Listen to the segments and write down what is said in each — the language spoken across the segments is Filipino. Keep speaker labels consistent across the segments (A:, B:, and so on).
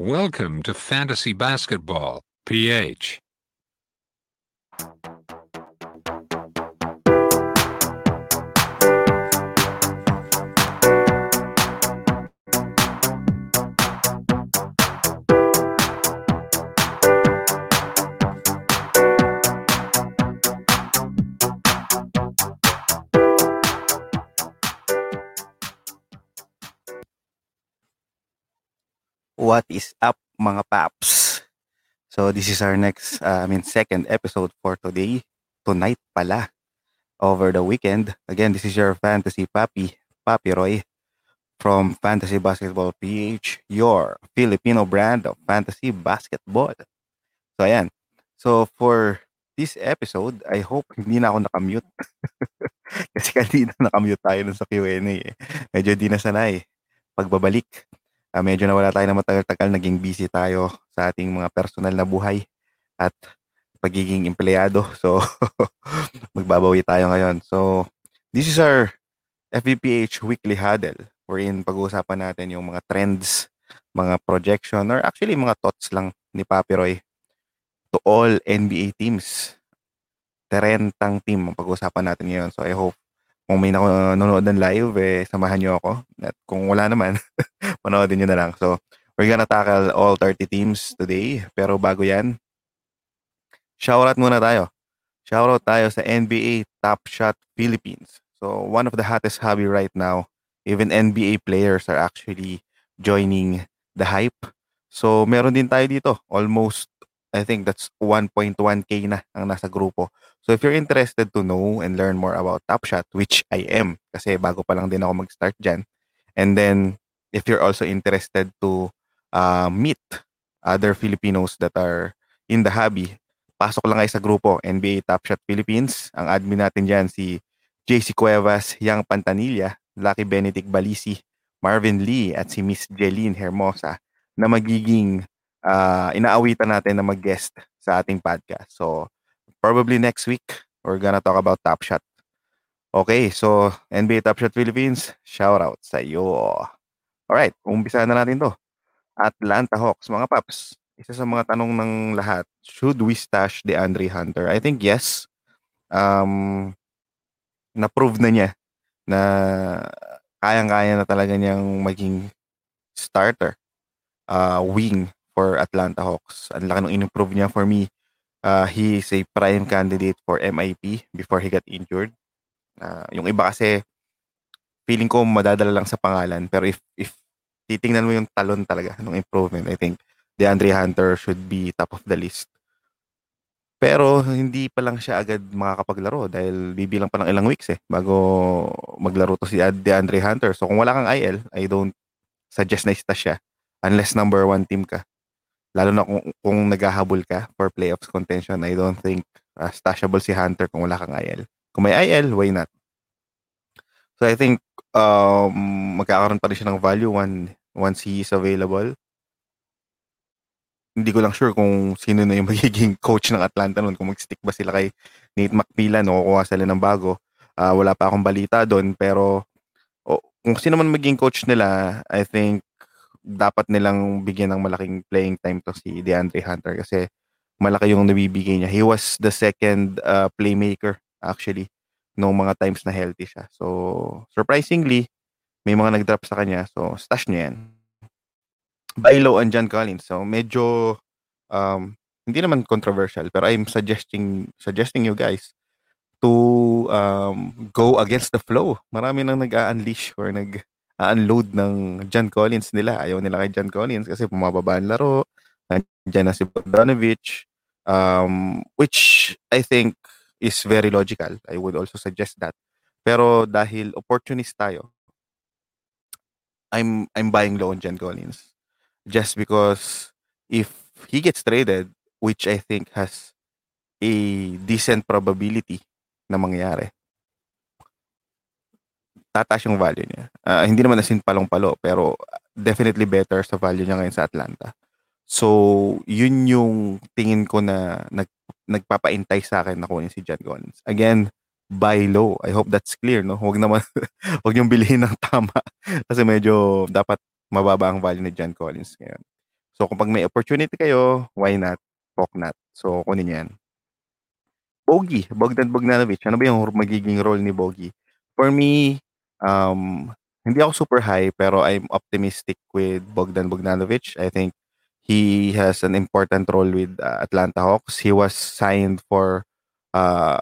A: Welcome to Fantasy Basketball, PH.
B: What is up mga paps? So this is our next, uh, I mean second episode for today. Tonight pala. Over the weekend. Again, this is your fantasy papi, Papi Roy from Fantasy Basketball PH, your Filipino brand of fantasy basketball. So ayan. So for this episode, I hope hindi na ako nakamute. Kasi kanina nakamute tayo dun sa Q&A eh. Medyo di na sanay. Pagbabalik ah, medyo nawala tayo ng matagal-tagal, naging busy tayo sa ating mga personal na buhay at pagiging empleyado. So, magbabawi tayo ngayon. So, this is our FBPH Weekly Huddle wherein pag-uusapan natin yung mga trends, mga projection, or actually mga thoughts lang ni Papi Roy to all NBA teams. Terentang team ang pag-uusapan natin ngayon. So, I hope kung may nanonood ng live, eh, samahan nyo ako. At kung wala naman, panoodin nyo na lang. So, we're gonna tackle all 30 teams today. Pero bago yan, shoutout muna tayo. Shoutout tayo sa NBA Top Shot Philippines. So, one of the hottest hobby right now. Even NBA players are actually joining the hype. So, meron din tayo dito. Almost, I think that's 1.1k na ang nasa grupo. So if you're interested to know and learn more about Top Shot, which I am, kasi bago pa lang din ako mag-start dyan. And then, if you're also interested to uh, meet other Filipinos that are in the hobby, pasok lang kayo sa grupo, NBA Top Shot Philippines. Ang admin natin dyan, si JC Cuevas, Yang Pantanilla, Lucky Benedict Balisi, Marvin Lee, at si Miss Jeline Hermosa na magiging uh, inaawitan natin na mag-guest sa ating podcast. So, probably next week, we're gonna talk about Top Shot. Okay, so NBA Top Shot Philippines, shout out sa iyo. Alright, umpisa na natin to. Atlanta Hawks, mga paps. Isa sa mga tanong ng lahat, should we stash the Andre Hunter? I think yes. Um, na-prove na niya na kayang-kaya na talaga niyang maging starter uh, wing for Atlanta Hawks. Ang laki ng in-improve niya for me uh, he is a prime candidate for MIP before he got injured. Uh, yung iba kasi feeling ko madadala lang sa pangalan pero if if titingnan mo yung talon talaga ng improvement, I think DeAndre Hunter should be top of the list. Pero hindi pa lang siya agad makakapaglaro dahil bibilang pa ng ilang weeks eh bago maglaro to si DeAndre Hunter. So kung wala kang IL, I don't suggest na stash siya unless number one team ka lalo na kung, kung naghahabol ka for playoffs contention, I don't think uh, stashable si Hunter kung wala kang IL. Kung may IL, why not? So I think um, magkakaroon pa rin siya ng value one, once he is available. Hindi ko lang sure kung sino na yung magiging coach ng Atlanta noon. Kung mag-stick ba sila kay Nate McMillan o kukuha sila ng bago. Uh, wala pa akong balita doon. Pero oh, kung sino man magiging coach nila, I think dapat nilang bigyan ng malaking playing time to si DeAndre Hunter kasi malaki yung nabibigay niya. He was the second uh, playmaker actually no mga times na healthy siya. So, surprisingly, may mga nag-drop sa kanya. So, stash niya yan. Buy low and John Collins. So, medyo um, hindi naman controversial pero I'm suggesting suggesting you guys to um, go against the flow. Marami nang nag-unleash or nag unload ng John Collins nila. Ayaw nila kay John Collins kasi pumababa ang laro. Nandiyan na si Bogdanovic. Um, which I think is very logical. I would also suggest that. Pero dahil opportunist tayo, I'm I'm buying low on John Collins. Just because if he gets traded, which I think has a decent probability na mangyari, tataas yung value niya. Uh, hindi naman as in palong-palo, pero definitely better sa value niya ngayon sa Atlanta. So, yun yung tingin ko na nag, nagpapaintay sa akin na kunin si John Collins. Again, buy low. I hope that's clear, no? Huwag naman, huwag niyong bilhin ng tama. Kasi medyo dapat mababa ang value ni John Collins ngayon. So kapag may opportunity kayo, why not? Poknat. So kunin yan. Bogey, Bogdan Bogdanovic. Ano ba yung magiging role ni Bogey? For me, um, hindi ako super high pero I'm optimistic with Bogdan Bogdanovic. I think he has an important role with uh, Atlanta Hawks. He was signed for uh,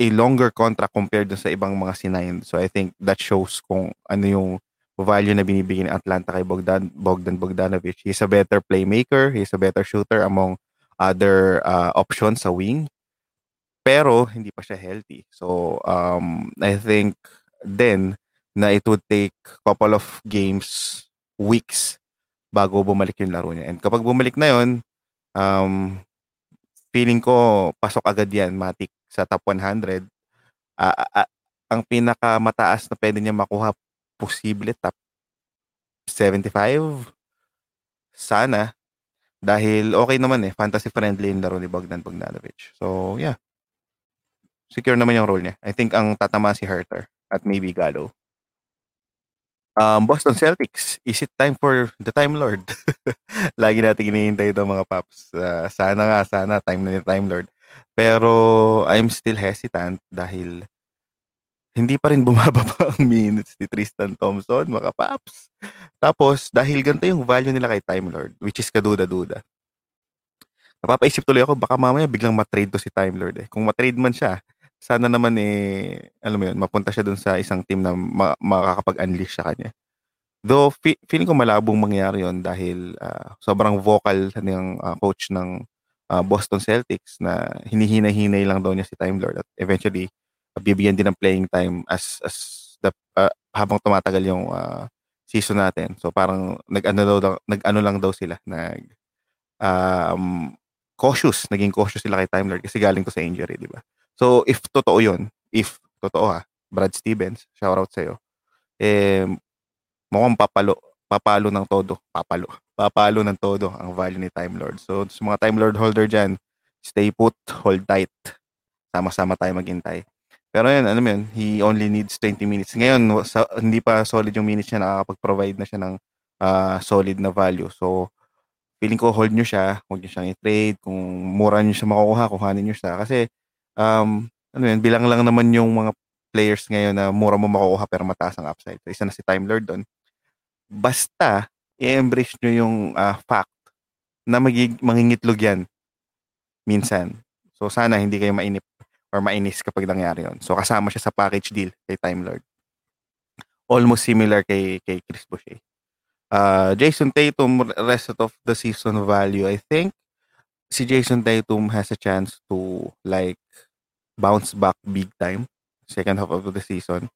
B: a longer contract compared sa ibang mga sinayin. So I think that shows kung ano yung value na binibigay ng Atlanta kay Bogdan, Bogdan Bogdanovic. He's a better playmaker, he's a better shooter among other uh, options sa wing. Pero hindi pa siya healthy. So um, I think then na it would take couple of games, weeks bago bumalik yung laro niya. And kapag bumalik na yon, um, feeling ko pasok agad yan, Matic sa top 100. Uh, uh, ang pinakamataas na pwede niya makuha posible top 75 sana. Dahil okay naman eh fantasy friendly yung laro ni Bogdan Bogdanovic so yeah. Secure naman yung role niya. I think ang tatama si Herter at maybe Gallo um, Boston Celtics is it time for the Time Lord lagi natin hinihintay ito mga paps uh, sana nga sana time na ni Time Lord pero I'm still hesitant dahil hindi pa rin bumababa ang minutes ni Tristan Thompson, mga paps. Tapos, dahil ganito yung value nila kay Time Lord, which is kaduda-duda. Napapaisip tuloy ako, baka mamaya biglang matrade to si Time Lord eh. Kung matrade man siya, sana naman eh, alam mo yun, mapunta siya dun sa isang team na ma- makakapag-unleash sa kanya. Though, fi- feeling ko malabong mangyari yon dahil uh, sobrang vocal ng uh, coach ng uh, Boston Celtics na hinihinay-hinay lang daw niya si Time Lord at eventually bibigyan din ng playing time as as the uh, habang tumatagal yung uh, season natin. So parang nag-ano daw nag-ano lang daw sila, nag um, cautious, naging cautious sila kay Time Lord kasi galing to sa injury, di ba? So if totoo 'yon, if totoo ha, Brad Stevens, shout out sa iyo. Eh mukhang papalo, papalo ng todo, papalo. Papalo ng todo ang value ni Time Lord. So sa mga Time Lord holder diyan, stay put, hold tight. Sama-sama tayo maghintay. Pero yun, ano yun, he only needs 20 minutes. Ngayon, sa, hindi pa solid yung minutes niya, nakakapag-provide na siya ng uh, solid na value. So, feeling ko hold nyo siya, huwag nyo siyang i-trade, kung mura nyo siya makukuha, kuhanin nyo siya. Kasi, um, ano yun, bilang lang naman yung mga players ngayon na mura mo makukuha pero mataas ang upside. So, isa na si Time Lord doon. Basta, i-embrace nyo yung uh, fact na magig mangingitlog yan minsan. So, sana hindi kayo mainip or mainis kapag nangyari yon. So kasama siya sa package deal kay Time Lord. Almost similar kay kay Chris Boucher. Uh, Jason Tatum rest of the season value, I think si Jason Tatum has a chance to like bounce back big time second half of the season.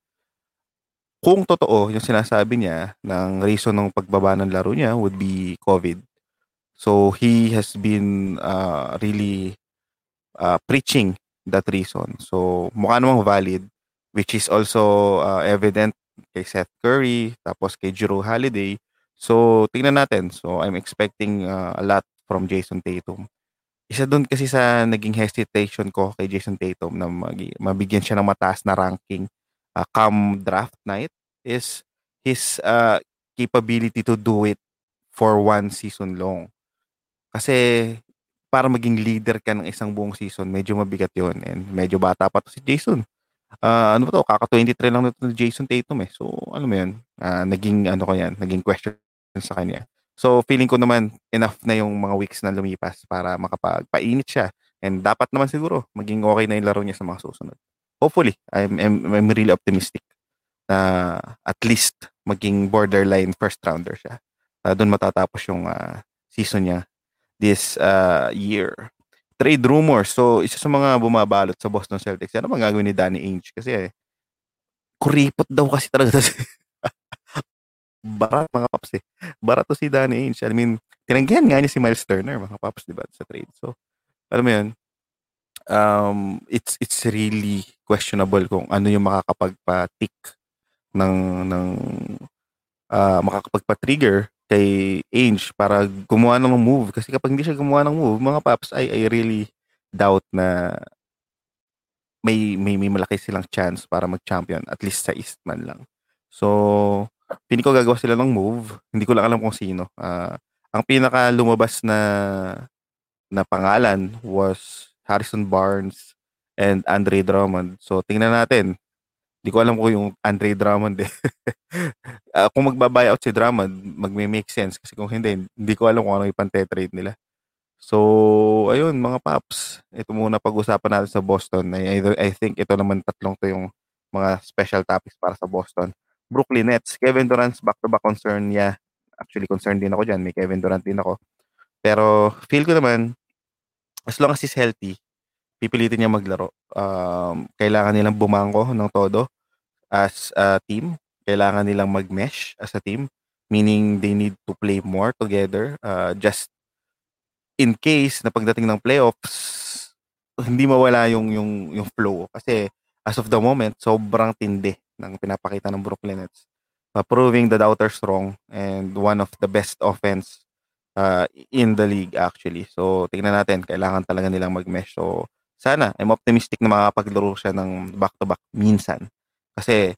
B: Kung totoo yung sinasabi niya ng reason ng pagbaba ng laro niya would be COVID. So he has been uh, really uh, preaching that reason. So, mukha namang valid, which is also uh, evident kay Seth Curry, tapos kay Jrue Holiday. So, tingnan natin. So, I'm expecting uh, a lot from Jason Tatum. Isa doon kasi sa naging hesitation ko kay Jason Tatum na mag- mabigyan siya ng mataas na ranking uh, come draft night is his uh, capability to do it for one season long. Kasi para maging leader ka ng isang buong season, medyo mabigat yon And medyo bata pa to si Jason. Uh, ano ba to? Kaka 23 lang nito Jason Tatum eh. So, ano mo yun? Uh, naging, ano ko yan, naging question sa kanya. So, feeling ko naman, enough na yung mga weeks na lumipas para makapagpainit siya. And dapat naman siguro, maging okay na yung laro niya sa mga susunod. Hopefully, I'm, I'm, I'm really optimistic na at least maging borderline first rounder siya. Uh, doon matatapos yung uh, season niya this uh, year. Trade rumors. So, isa sa mga bumabalot sa Boston Celtics. Ano bang gagawin ni Danny Ainge? Kasi, eh, kuripot daw kasi talaga. Barat mga paps eh. Barat to si Danny Ainge. I mean, tinanggihan nga niya si Miles Turner, mga paps, di ba, sa trade. So, alam mo yun, um, it's, it's really questionable kung ano yung makakapagpa-tick ng, ng uh, makakapagpa-trigger kay Ainge para gumawa ng move. Kasi kapag hindi siya gumawa ng move, mga paps, I, I really doubt na may, may, may malaki silang chance para mag-champion, at least sa East man lang. So, pini ko gagawa sila ng move. Hindi ko lang alam kung sino. Uh, Ang pinaka lumabas na na pangalan was Harrison Barnes and Andre Drummond. So tingnan natin. Hindi ko alam kung yung Andre Drummond eh. uh, kung magbabuyout si Drummond, magme-make sense. Kasi kung hindi, hindi ko alam kung ano yung trade nila. So, ayun mga paps. Ito muna pag-usapan natin sa Boston. I, I, I think ito naman tatlong to yung mga special topics para sa Boston. Brooklyn Nets. Kevin Durant's back-to-back concern niya. Actually, concerned din ako dyan. May Kevin Durant din ako. Pero, feel ko naman, as long as he's healthy, pipilitin niya maglaro. Um, kailangan nilang bumangko ng todo as a team. Kailangan nilang mag-mesh as a team. Meaning, they need to play more together. Uh, just in case na pagdating ng playoffs, hindi mawala yung yung yung flow kasi as of the moment sobrang tindi ng pinapakita ng Brooklyn Nets. Uh, proving the doubters wrong and one of the best offense uh, in the league actually. So tingnan natin, kailangan talaga nilang mag-mesh. So sana, I'm optimistic na makakapaglaro siya ng back-to-back minsan. Kasi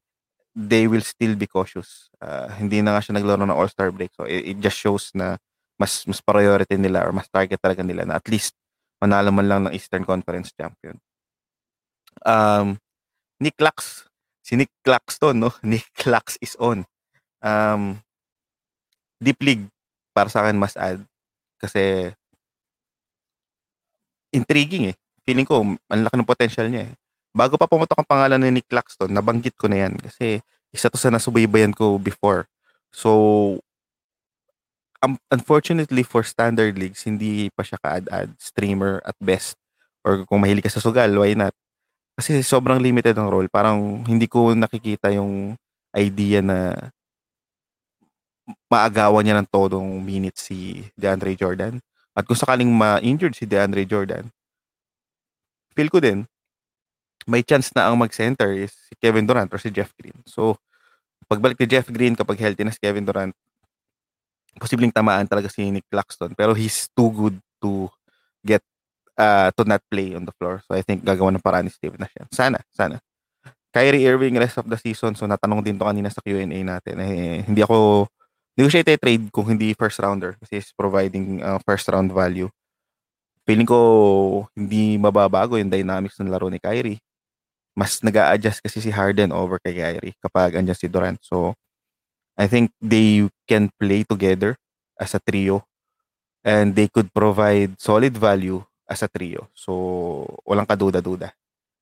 B: they will still be cautious. Uh, hindi na nga siya naglaro ng All-Star break. So it, it just shows na mas mas priority nila or mas target talaga nila na at least manalo man lang ng Eastern Conference champion. Um, Nick Lax, si Nick Claxton, no? Nick Clax is on. Um, Deep League, para sa akin mas add. Kasi, intriguing eh. Feeling ko, ang laki ng potential niya eh. Bago pa pumutok ang pangalan ni Nick Claxton, nabanggit ko na yan. Kasi, isa to sa nasubaybayan ko before. So, um, unfortunately for standard leagues, hindi pa siya ka-add-add streamer at best. Or kung mahilig ka sa sugal, why not? Kasi sobrang limited ang role. Parang hindi ko nakikita yung idea na maagawan niya ng todong minutes si DeAndre Jordan. At kung sakaling ma-injured si DeAndre Jordan, feel ko din, may chance na ang mag-center is si Kevin Durant or si Jeff Green. So, pagbalik ni Jeff Green kapag healthy na si Kevin Durant, posibleng tamaan talaga si Nick Claxton pero he's too good to get uh, to not play on the floor. So I think gagawa ng paraan ni Steve na siya. Sana, sana. Kyrie Irving rest of the season. So natanong din to kanina sa Q&A natin. Eh, hindi ako hindi ko siya trade kung hindi first rounder kasi he's providing uh, first round value. Feeling ko hindi mababago yung dynamics ng laro ni Kyrie. Mas nag adjust kasi si Harden over kay Kyrie kapag andyan si Durant. So I think they can play together as a trio and they could provide solid value as a trio. So, walang kaduda-duda.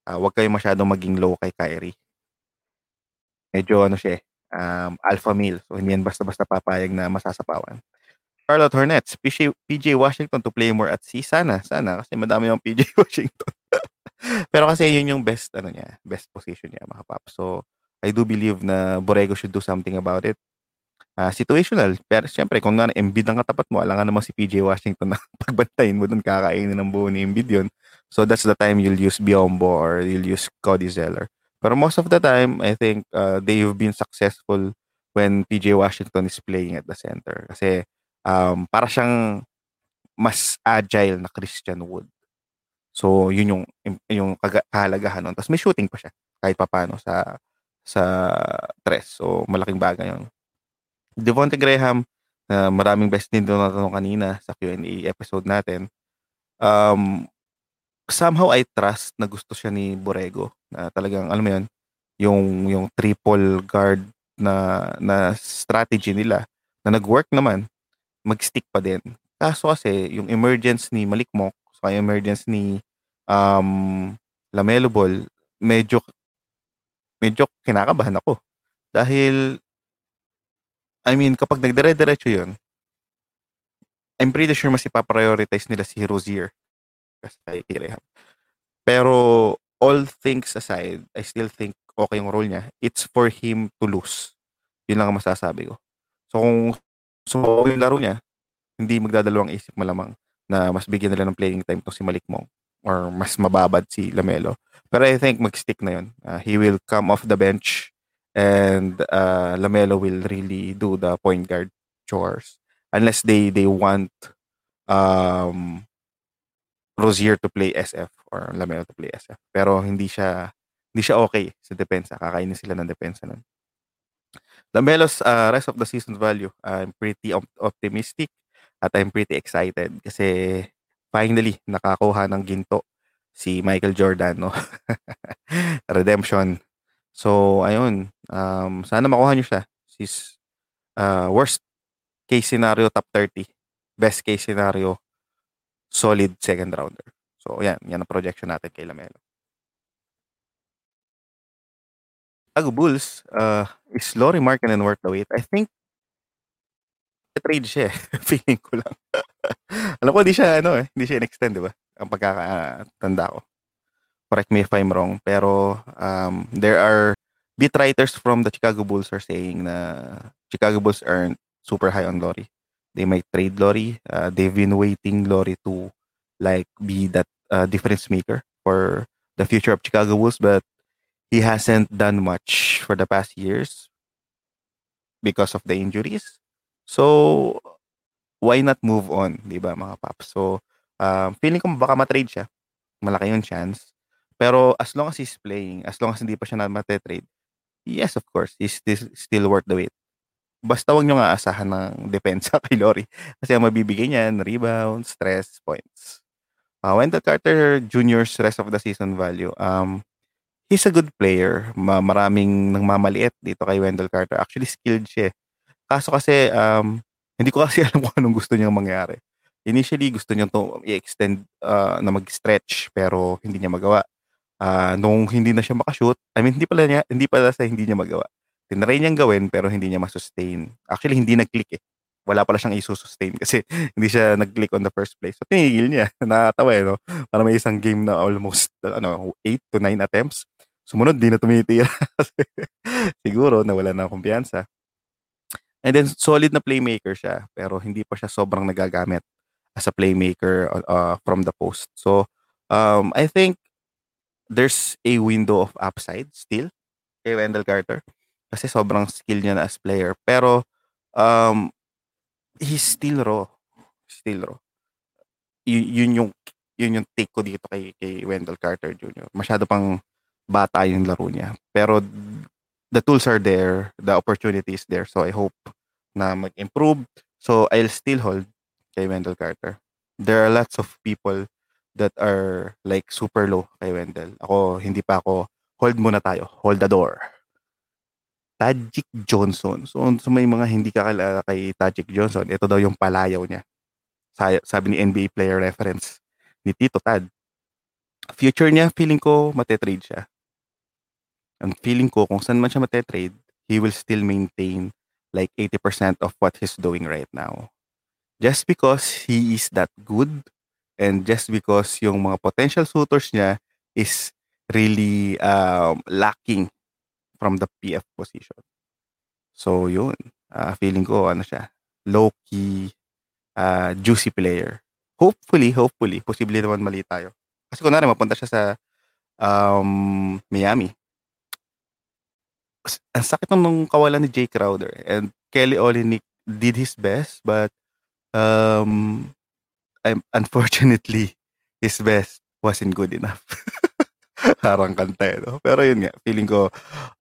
B: Uh, huwag kayo masyadong maging low kay Kyrie. Medyo ano siya um, alpha male. So, hindi yan basta-basta papayag na masasapawan. Charlotte Hornets, PJ, PJ Washington to play more at sea. Sana, sana. Kasi madami yung PJ Washington. Pero kasi yun yung best, ano niya, best position niya, mga pap. So, I do believe na Borrego should do something about it. Uh, situational. Pero siyempre, kung nga Embiid ang katapat mo, alangan naman si PJ Washington na pagbantayin mo dun, kakainin ng buo ni Embiid yun. So that's the time you'll use Biombo or you'll use Cody Zeller. Pero most of the time, I think uh, they've been successful when PJ Washington is playing at the center. Kasi um, para siyang mas agile na Christian Wood. So, yun yung, yung kahalagahan nun. Tapos may shooting pa siya kahit papano sa sa tres. So, malaking bagay yun. Devonte Graham, uh, maraming best din doon natanong kanina sa Q&A episode natin. Um, somehow I trust na gusto siya ni Borrego. Na talagang, alam mo yun, yung, yung triple guard na, na strategy nila na nag-work naman, mag-stick pa din. Kaso kasi, yung emergence ni Malik Monk, so yung emergence ni um, Lamelo Ball, medyo medyo kinakabahan ako. Dahil, I mean, kapag nagdire-diretso yun, I'm pretty sure mas ipaprioritize nila si Rozier kasi kay Rehab. Pero, all things aside, I still think okay yung role niya. It's for him to lose. Yun lang ang masasabi ko. So, kung so, yung laro niya, hindi magdadalawang isip malamang na mas bigyan nila ng playing time to si Malik Monk or mas mababad si Lamelo. Pero I think mag-stick na yun. Uh, he will come off the bench and uh, Lamelo will really do the point guard chores. Unless they they want um, Rozier to play SF or Lamelo to play SF. Pero hindi siya hindi siya okay sa depensa. Kakainin sila ng depensa nun. Lamelo's uh, rest of the season value, I'm pretty op- optimistic. At I'm pretty excited kasi finally nakakuha ng ginto si Michael Jordan, no? Redemption. So, ayun. Um, sana makuha niyo siya. Sis, uh, worst case scenario, top 30. Best case scenario, solid second rounder. So, yan. Yan ang projection natin kay Lamelo. Chicago Bulls, uh, is Laurie Markkinen worth the wait? I think trade siya eh. Feeling ko lang. Alam ko, hindi siya, ano eh, hindi siya in-extend, di ba? Ang pagkakatanda ko. Correct me if I'm wrong. Pero, um, there are beat writers from the Chicago Bulls are saying na Chicago Bulls aren't super high on Laurie. They might trade Laurie. Uh, they've been waiting Laurie to like be that uh, difference maker for the future of Chicago Bulls, but he hasn't done much for the past years because of the injuries. So, why not move on, di ba mga paps? So, um, feeling ko baka matrade siya. Malaki yung chance. Pero as long as he's playing, as long as hindi pa siya na mate-trade, yes, of course, he's still, still worth the wait. Basta wag nyo nga asahan ng depensa kay Lori. Kasi ang mabibigay niyan, rebound, stress, points. Uh, Wendell Carter Jr.'s rest of the season value. Um, he's a good player. Ma maraming nagmamaliit dito kay Wendell Carter. Actually, skilled siya. Eh. Kaso kasi, um, hindi ko kasi alam kung anong gusto niyang mangyari. Initially, gusto niya to i-extend uh, na mag-stretch pero hindi niya magawa. Uh, nung hindi na siya makashoot, I mean, hindi pala niya, hindi pala sa hindi niya magawa. Tinry niyang gawin pero hindi niya ma-sustain. Actually, hindi nag-click eh wala pala siyang isustain kasi hindi siya nag-click on the first place. So, tinigil niya. Nakatawa eh, no? Para may isang game na almost, ano, 8 to 9 attempts. Sumunod, di na tumitira. Siguro, nawala na kumpiyansa. And then, solid na playmaker siya. Pero hindi pa siya sobrang nagagamit as a playmaker uh, from the post. So, um, I think there's a window of upside still kay Wendell Carter. Kasi sobrang skill niya na as player. Pero, um, he's still raw. Still raw. Y- yun yung yun yung take ko dito kay kay Wendell Carter Jr. Masyado pang bata yung laro niya. Pero the tools are there, the opportunity is there. So I hope na mag-improve. So I'll still hold kay Wendell Carter. There are lots of people that are like super low kay Wendell. Ako, hindi pa ako, hold muna tayo. Hold the door. Tajik Johnson. So, so may mga hindi kakilala kay Tajik Johnson. Ito daw yung palayaw niya. Sabi ni NBA player reference ni Tito Tad. Future niya, feeling ko, matetrade siya. Ang feeling ko, kung saan man siya matetrade, he will still maintain like 80% of what he's doing right now. Just because he is that good and just because yung mga potential suitors niya is really um, lacking from the PF position. So yun, uh, feeling ko ano siya, low-key, uh, juicy player. Hopefully, hopefully, posible naman mali tayo. Kasi kunwari mapunta siya sa um, Miami. Ang sakit nung kawalan ni Jay Crowder and Kelly Olynyk did his best but um, I'm, unfortunately his best wasn't good enough. Parang kanta eh, no? Pero yun nga, feeling ko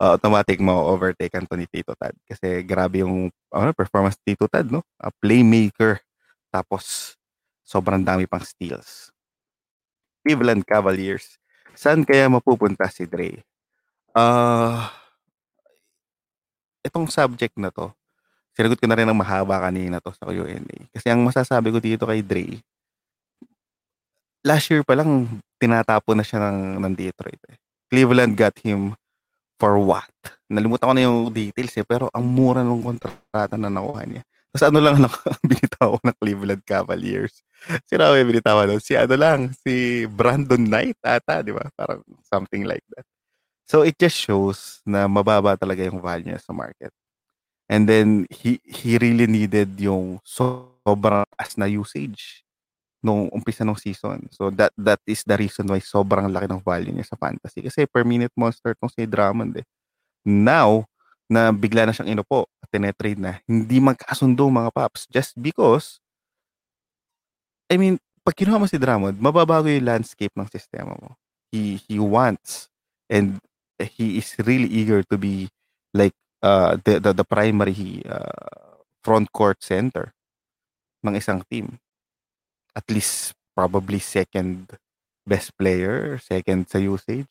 B: uh, automatic mo overtake to ni Tito Tad. Kasi grabe yung ano, performance ni Tito Tad, no? A playmaker. Tapos, sobrang dami pang steals. Cleveland Cavaliers. Saan kaya mapupunta si Dre? Uh, itong subject na to, sinagot ko na rin ng mahaba kanina to sa UNA. Kasi ang masasabi ko dito kay Dre, last year pa lang tinatapo na siya ng, ng Detroit. Eh. Cleveland got him for what? Nalimutan ko na yung details eh, pero ang mura ng kontrata na nakuha niya. Tapos ano lang ang binitaw ng Cleveland Cavaliers. Si Rawi binitawa doon. Si ano lang, si Brandon Knight ata, di ba? Parang something like that. So it just shows na mababa talaga yung value niya sa market. And then he he really needed yung sobrang as na usage nung umpisa ng season. So that that is the reason why sobrang laki ng value niya sa fantasy. Kasi per minute monster tong si Drummond eh. Now, na bigla na siyang inupo at tinetrade na, hindi magkasundo mga paps. Just because, I mean, pag kinuha mo si Drummond, mababago yung landscape ng sistema mo. He, he wants and he is really eager to be like uh, the, the, the primary uh, front court center ng isang team. At least probably second best player, second sa usage,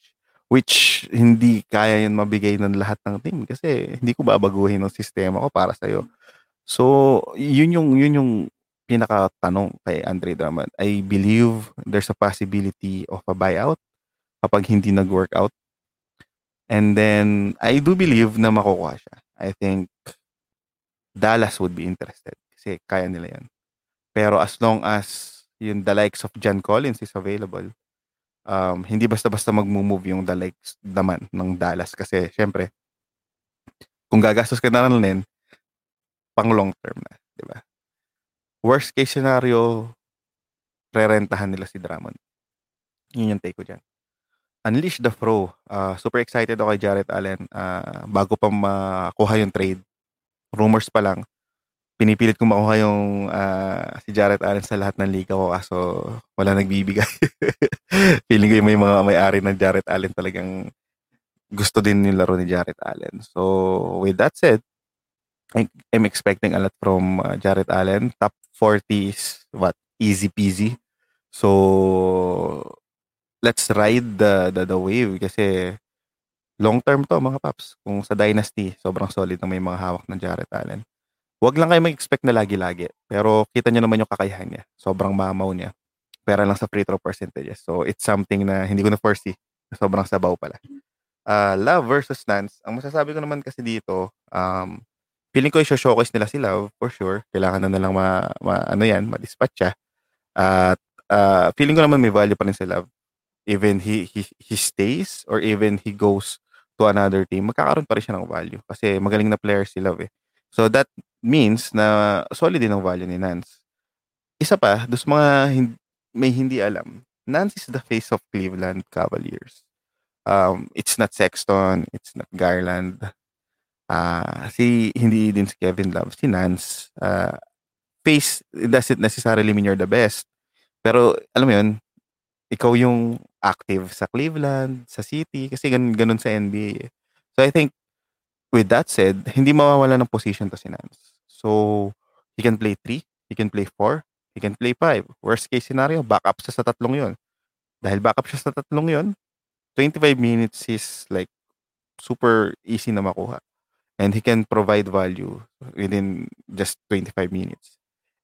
B: which hindi kaya yun mabigay ng lahat ng team kasi hindi ko babaguhin ng sistema ko para sa'yo. So, yun yung, yun yung pinaka-tanong kay Andre Drummond. I believe there's a possibility of a buyout kapag hindi nag-workout. And then, I do believe na makukuha siya. I think Dallas would be interested kasi kaya nila yan. Pero as long as yung the likes of John Collins is available, um, hindi basta-basta mag-move yung the likes naman ng Dallas kasi syempre, kung gagastos ka na rin, pang long term na, di ba? Worst case scenario, rerentahan nila si Drummond. Yun yung take ko dyan. Unleash the Fro. Uh, super excited ako kay Jarrett Allen. Uh, bago pa makuha yung trade, rumors pa lang, pinipilit kong makuha yung uh, si Jarrett Allen sa lahat ng liga ko kaso wala nagbibigay. Feeling ko yung may mga may-ari ng Jarrett Allen talagang gusto din yung laro ni Jarrett Allen. So, with that said, I'm expecting a lot from uh, Jarrett Allen. Top 40 is what? Easy peasy. So, let's ride the, the, the wave kasi long term to mga paps. Kung sa Dynasty, sobrang solid na may mga hawak ng Jarrett Allen. Huwag lang kayo mag-expect na lagi-lagi. Pero kita nyo naman yung kakayahan niya. Sobrang mamaw niya. Pera lang sa free throw percentages. So, it's something na hindi ko na foresee. Sobrang sabaw pala. Uh, love versus Nance. Ang masasabi ko naman kasi dito, um, feeling ko i-showcase nila si Love for sure. Kailangan na nalang ma, ma ano yan, ma-dispatch siya. At uh, feeling ko naman may value pa rin si Love. Even he, he, he stays or even he goes to another team, magkakaroon pa rin siya ng value. Kasi magaling na player si Love eh. So that means na solid din ang value ni Nance. Isa pa, dos mga hindi, may hindi alam, Nance is the face of Cleveland Cavaliers. Um, it's not Sexton, it's not Garland, uh, si hindi din si Kevin Love, si Nance, uh, face doesn't necessarily mean you're the best. Pero alam mo yun, ikaw yung active sa Cleveland, sa City, kasi ganun, ganun sa NBA. So I think, with that said, hindi mawawala ng position to si Nance. So, he can play 3, he can play 4, he can play 5. Worst case scenario, backup siya sa tatlong yon. Dahil backup siya sa tatlong yon, 25 minutes is like super easy na makuha and he can provide value within just 25 minutes.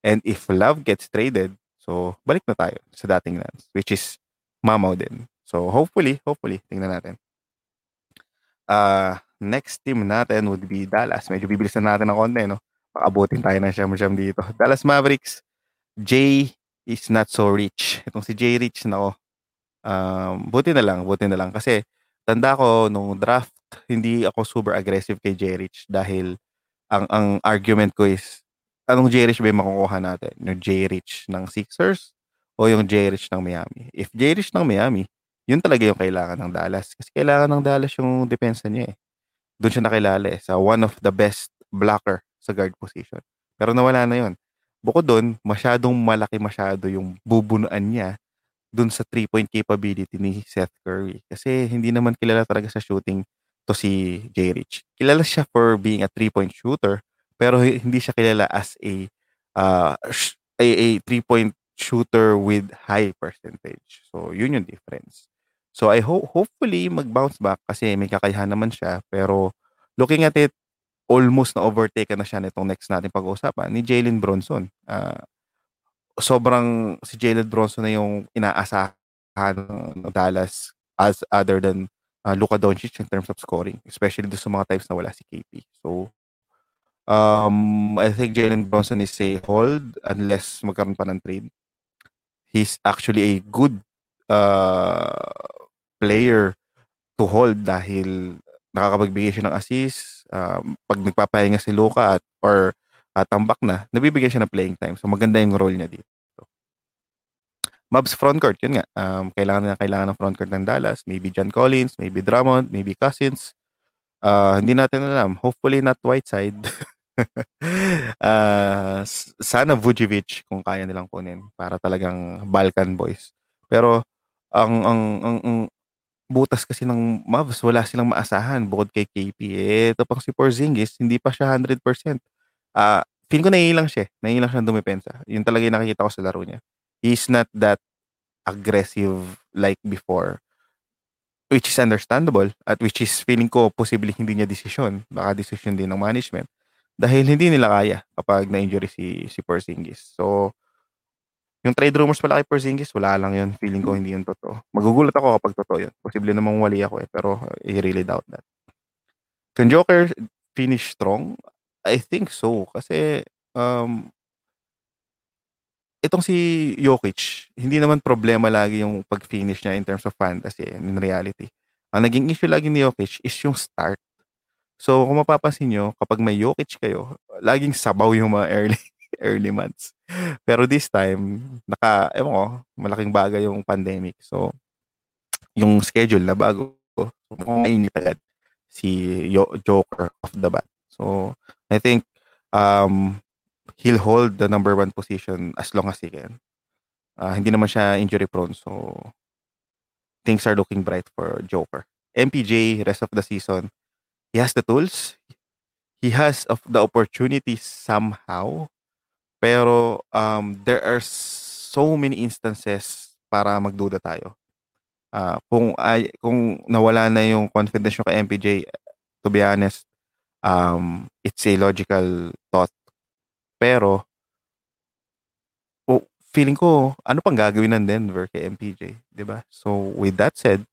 B: And if Love gets traded, so balik na tayo sa dating Lance, which is Mamaw din. So hopefully, hopefully, tingnan natin. Uh, next team natin would be Dallas. Medyo bibilisan natin ng konti, no? Pakabutin tayo ng siyam-siyam dito. Dallas Mavericks, Jay is not so rich. Itong si Jay Rich na um, buti na lang, buti na lang. Kasi tanda ko nung draft hindi ako super aggressive kay Jerich dahil ang ang argument ko is anong Jerich ba yung makukuha natin? Yung Jerich ng Sixers o yung Jerich ng Miami? If Jerich ng Miami, yun talaga yung kailangan ng Dallas. Kasi kailangan ng Dallas yung depensa niya eh. Doon siya nakilala eh, sa one of the best blocker sa guard position. Pero nawala na yun. Bukod doon, masyadong malaki masyado yung bubunuan niya dun sa three-point capability ni Seth Curry. Kasi hindi naman kilala talaga sa shooting to si Jay Rich. Kilala siya for being a three-point shooter, pero hindi siya kilala as a uh, a, a three-point shooter with high percentage. So, yun yung difference. So, I hope, hopefully, mag-bounce back kasi may kakayahan naman siya. Pero, looking at it, almost na overtake na siya nitong next natin pag-uusapan ni Jalen Bronson. Uh, sobrang si Jalen Bronson na yung inaasahan ng Dallas as other than uh, Luka Doncic in terms of scoring, especially sa mga times na wala si KP. So, um, I think Jalen Bronson is a hold unless magkaroon pa ng trade. He's actually a good uh, player to hold dahil nakakapagbigay siya ng assist. Um, pag nagpapahinga si Luka at, or uh, tambak na, nabibigyan siya ng playing time. So maganda yung role niya dito. Mavs frontcourt, yun nga. Um, kailangan na kailangan ng frontcourt ng Dallas. Maybe John Collins, maybe Drummond, maybe Cousins. Uh, hindi natin alam. Hopefully not Whiteside. uh, sana Vucevic kung kaya nilang kunin para talagang Balkan boys. Pero ang ang ang, ang butas kasi ng Mavs wala silang maasahan bukod kay KP. Eh, ito pang si Porzingis, hindi pa siya 100%. Uh, feeling ko naiilang siya. eh. Naiilang siya dumepensa. Yun talaga yung nakikita ko sa laro niya. He's not that aggressive like before. Which is understandable at which is feeling ko posible hindi niya desisyon. Baka desisyon din ng management. Dahil hindi nila kaya kapag na-injury si, si Porzingis. So, yung trade rumors pala kay Porzingis, wala lang yun. Feeling ko hindi yun totoo. Magugulat ako kapag totoo yun. Posible namang wali ako eh. Pero I really doubt that. Can Joker finish strong? I think so. Kasi um, itong si Jokic, hindi naman problema lagi yung pag-finish niya in terms of fantasy and in reality. Ang naging issue lagi ni Jokic is yung start. So, kung mapapansin nyo, kapag may Jokic kayo, laging sabaw yung mga early early months. Pero this time, naka, ewan ko, malaking bagay yung pandemic. So, yung schedule na bago, mukhang mainit agad si Joker off the bat. So, I think um, he'll hold the number one position as long as he can. Uh, hindi naman siya injury prone, so things are looking bright for Joker. MPJ, rest of the season, he has the tools. He has of the opportunities somehow. Pero um, there are so many instances para magduda tayo. Uh, kung ay kung nawala na yung confidence nyo kay MPJ, to be honest, um, it's a logical thought. Pero, oh, feeling ko, ano pang gagawin ng Denver kay MPJ, di ba? So, with that said,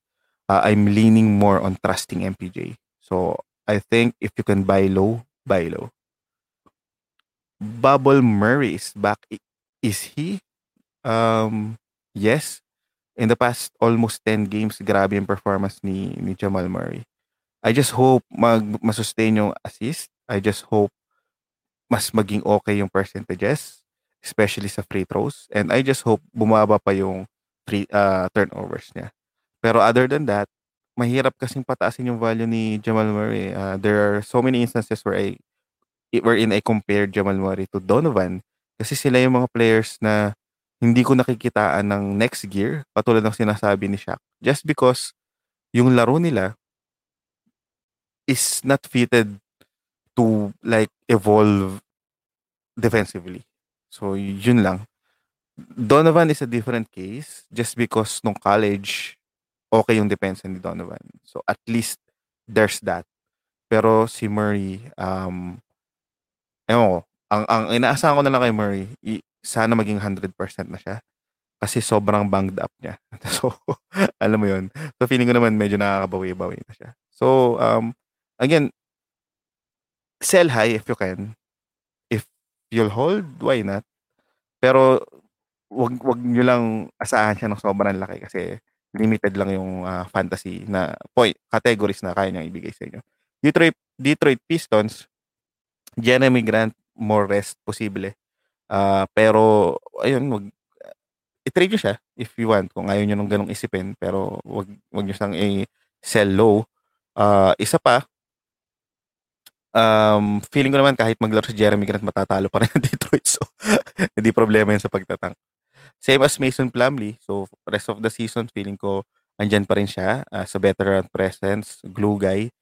B: uh, I'm leaning more on trusting MPJ. So, I think if you can buy low, buy low. Bubble Murray is back. Is he? Um, yes. In the past almost 10 games, grabe yung performance ni, ni Jamal Murray. I just hope mag masustain yung assist. I just hope mas maging okay yung percentages, especially sa free throws. And I just hope bumaba pa yung free uh, turnovers niya. Pero other than that, mahirap kasing pataasin yung value ni Jamal Murray. Uh, there are so many instances where I wherein I compared Jamal Murray to Donovan kasi sila yung mga players na hindi ko nakikitaan ng next gear katulad ng sinasabi ni Shaq just because yung laro nila is not fitted to like evolve defensively. So yun lang. Donovan is a different case just because nung college okay yung depensa ni Donovan. So at least there's that. Pero si Murray um ewan ko, ang, ang inaasahan ko na lang kay Murray, i, sana maging 100% na siya. Kasi sobrang banged up niya. So, alam mo yun. So, feeling ko naman medyo nakakabawi-bawi na siya. So, um, again, sell high if you can. If you'll hold, why not? Pero wag wag niyo lang asahan siya ng sobrang laki kasi limited lang yung uh, fantasy na point categories na kaya niyang ibigay sa inyo. Detroit Detroit Pistons Jeremy Grant more rest posible. Uh, pero ayun wag i-trade nyo siya if you want kung ayaw niyo ng ganong isipin pero wag wag niyo sang i-sell low. Uh, isa pa um, feeling ko naman kahit maglaro si Jeremy Grant matatalo pa rin ang Detroit. So, hindi problema yun sa pagtatang. Same as Mason Plumlee. So, rest of the season, feeling ko andyan pa rin siya uh, sa veteran presence, glue guy.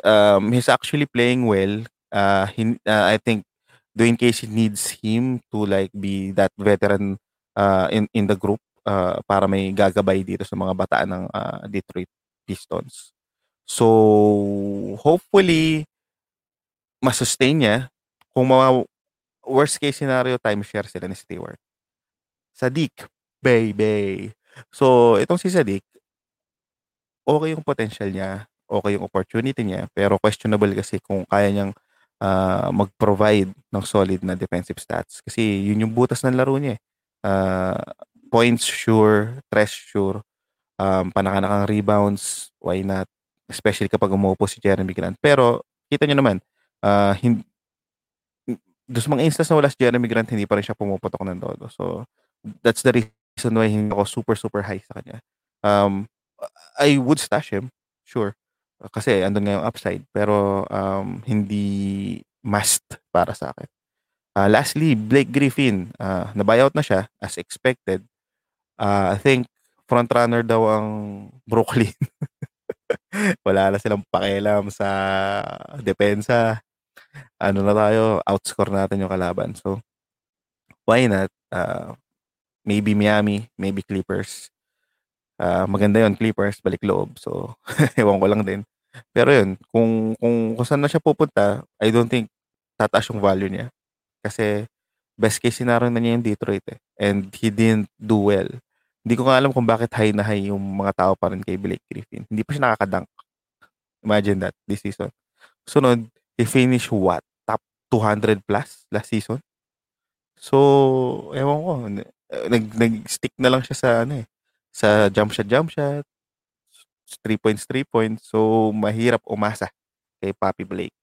B: Um, he's actually playing well. Uh, he, uh, I think Dwayne Casey needs him to like be that veteran uh, in in the group uh, para may gagabay dito sa mga bataan ng uh, Detroit Pistons. So, hopefully, masustain niya kung mga worst case scenario, timeshare sila ni Stewart. Sadiq, baby. So, itong si Sadiq, okay yung potential niya, okay yung opportunity niya, pero questionable kasi kung kaya niyang uh, mag-provide ng solid na defensive stats. Kasi yun yung butas ng laro niya. Uh, points sure, tres sure, um, panakanakang rebounds, why not? Especially kapag umuupo si Jeremy Grant. Pero, kita niyo naman, uh, hin- doon sa mga instance na wala si Jeremy Grant, hindi pa rin siya pumuputok ng todo. So, that's the reason why hindi ako super, super high sa kanya. Um, I would stash him, sure. Kasi andun nga yung upside. Pero um, hindi must para sa akin. Uh, lastly, Blake Griffin. Uh, na-buyout na siya as expected. Uh, I think front runner daw ang Brooklyn. Wala na silang pakialam sa depensa ano na tayo, outscore natin yung kalaban. So, why not? Uh, maybe Miami, maybe Clippers. Uh, maganda yon Clippers, balik loob. So, ewan ko lang din. Pero yun, kung, kung, kung saan na siya pupunta, I don't think tataas yung value niya. Kasi best case scenario na niya yung Detroit eh. And he didn't do well. Hindi ko nga alam kung bakit high na high yung mga tao pa rin kay Blake Griffin. Hindi pa siya nakakadunk. Imagine that, this season. Sunod, he finished what? Top 200 plus last season? So, ewan ko. Nag, nag-stick na lang siya sa ano eh. Sa jump shot, jump shot. 3 points, 3 points. So, mahirap umasa kay Papi Blake.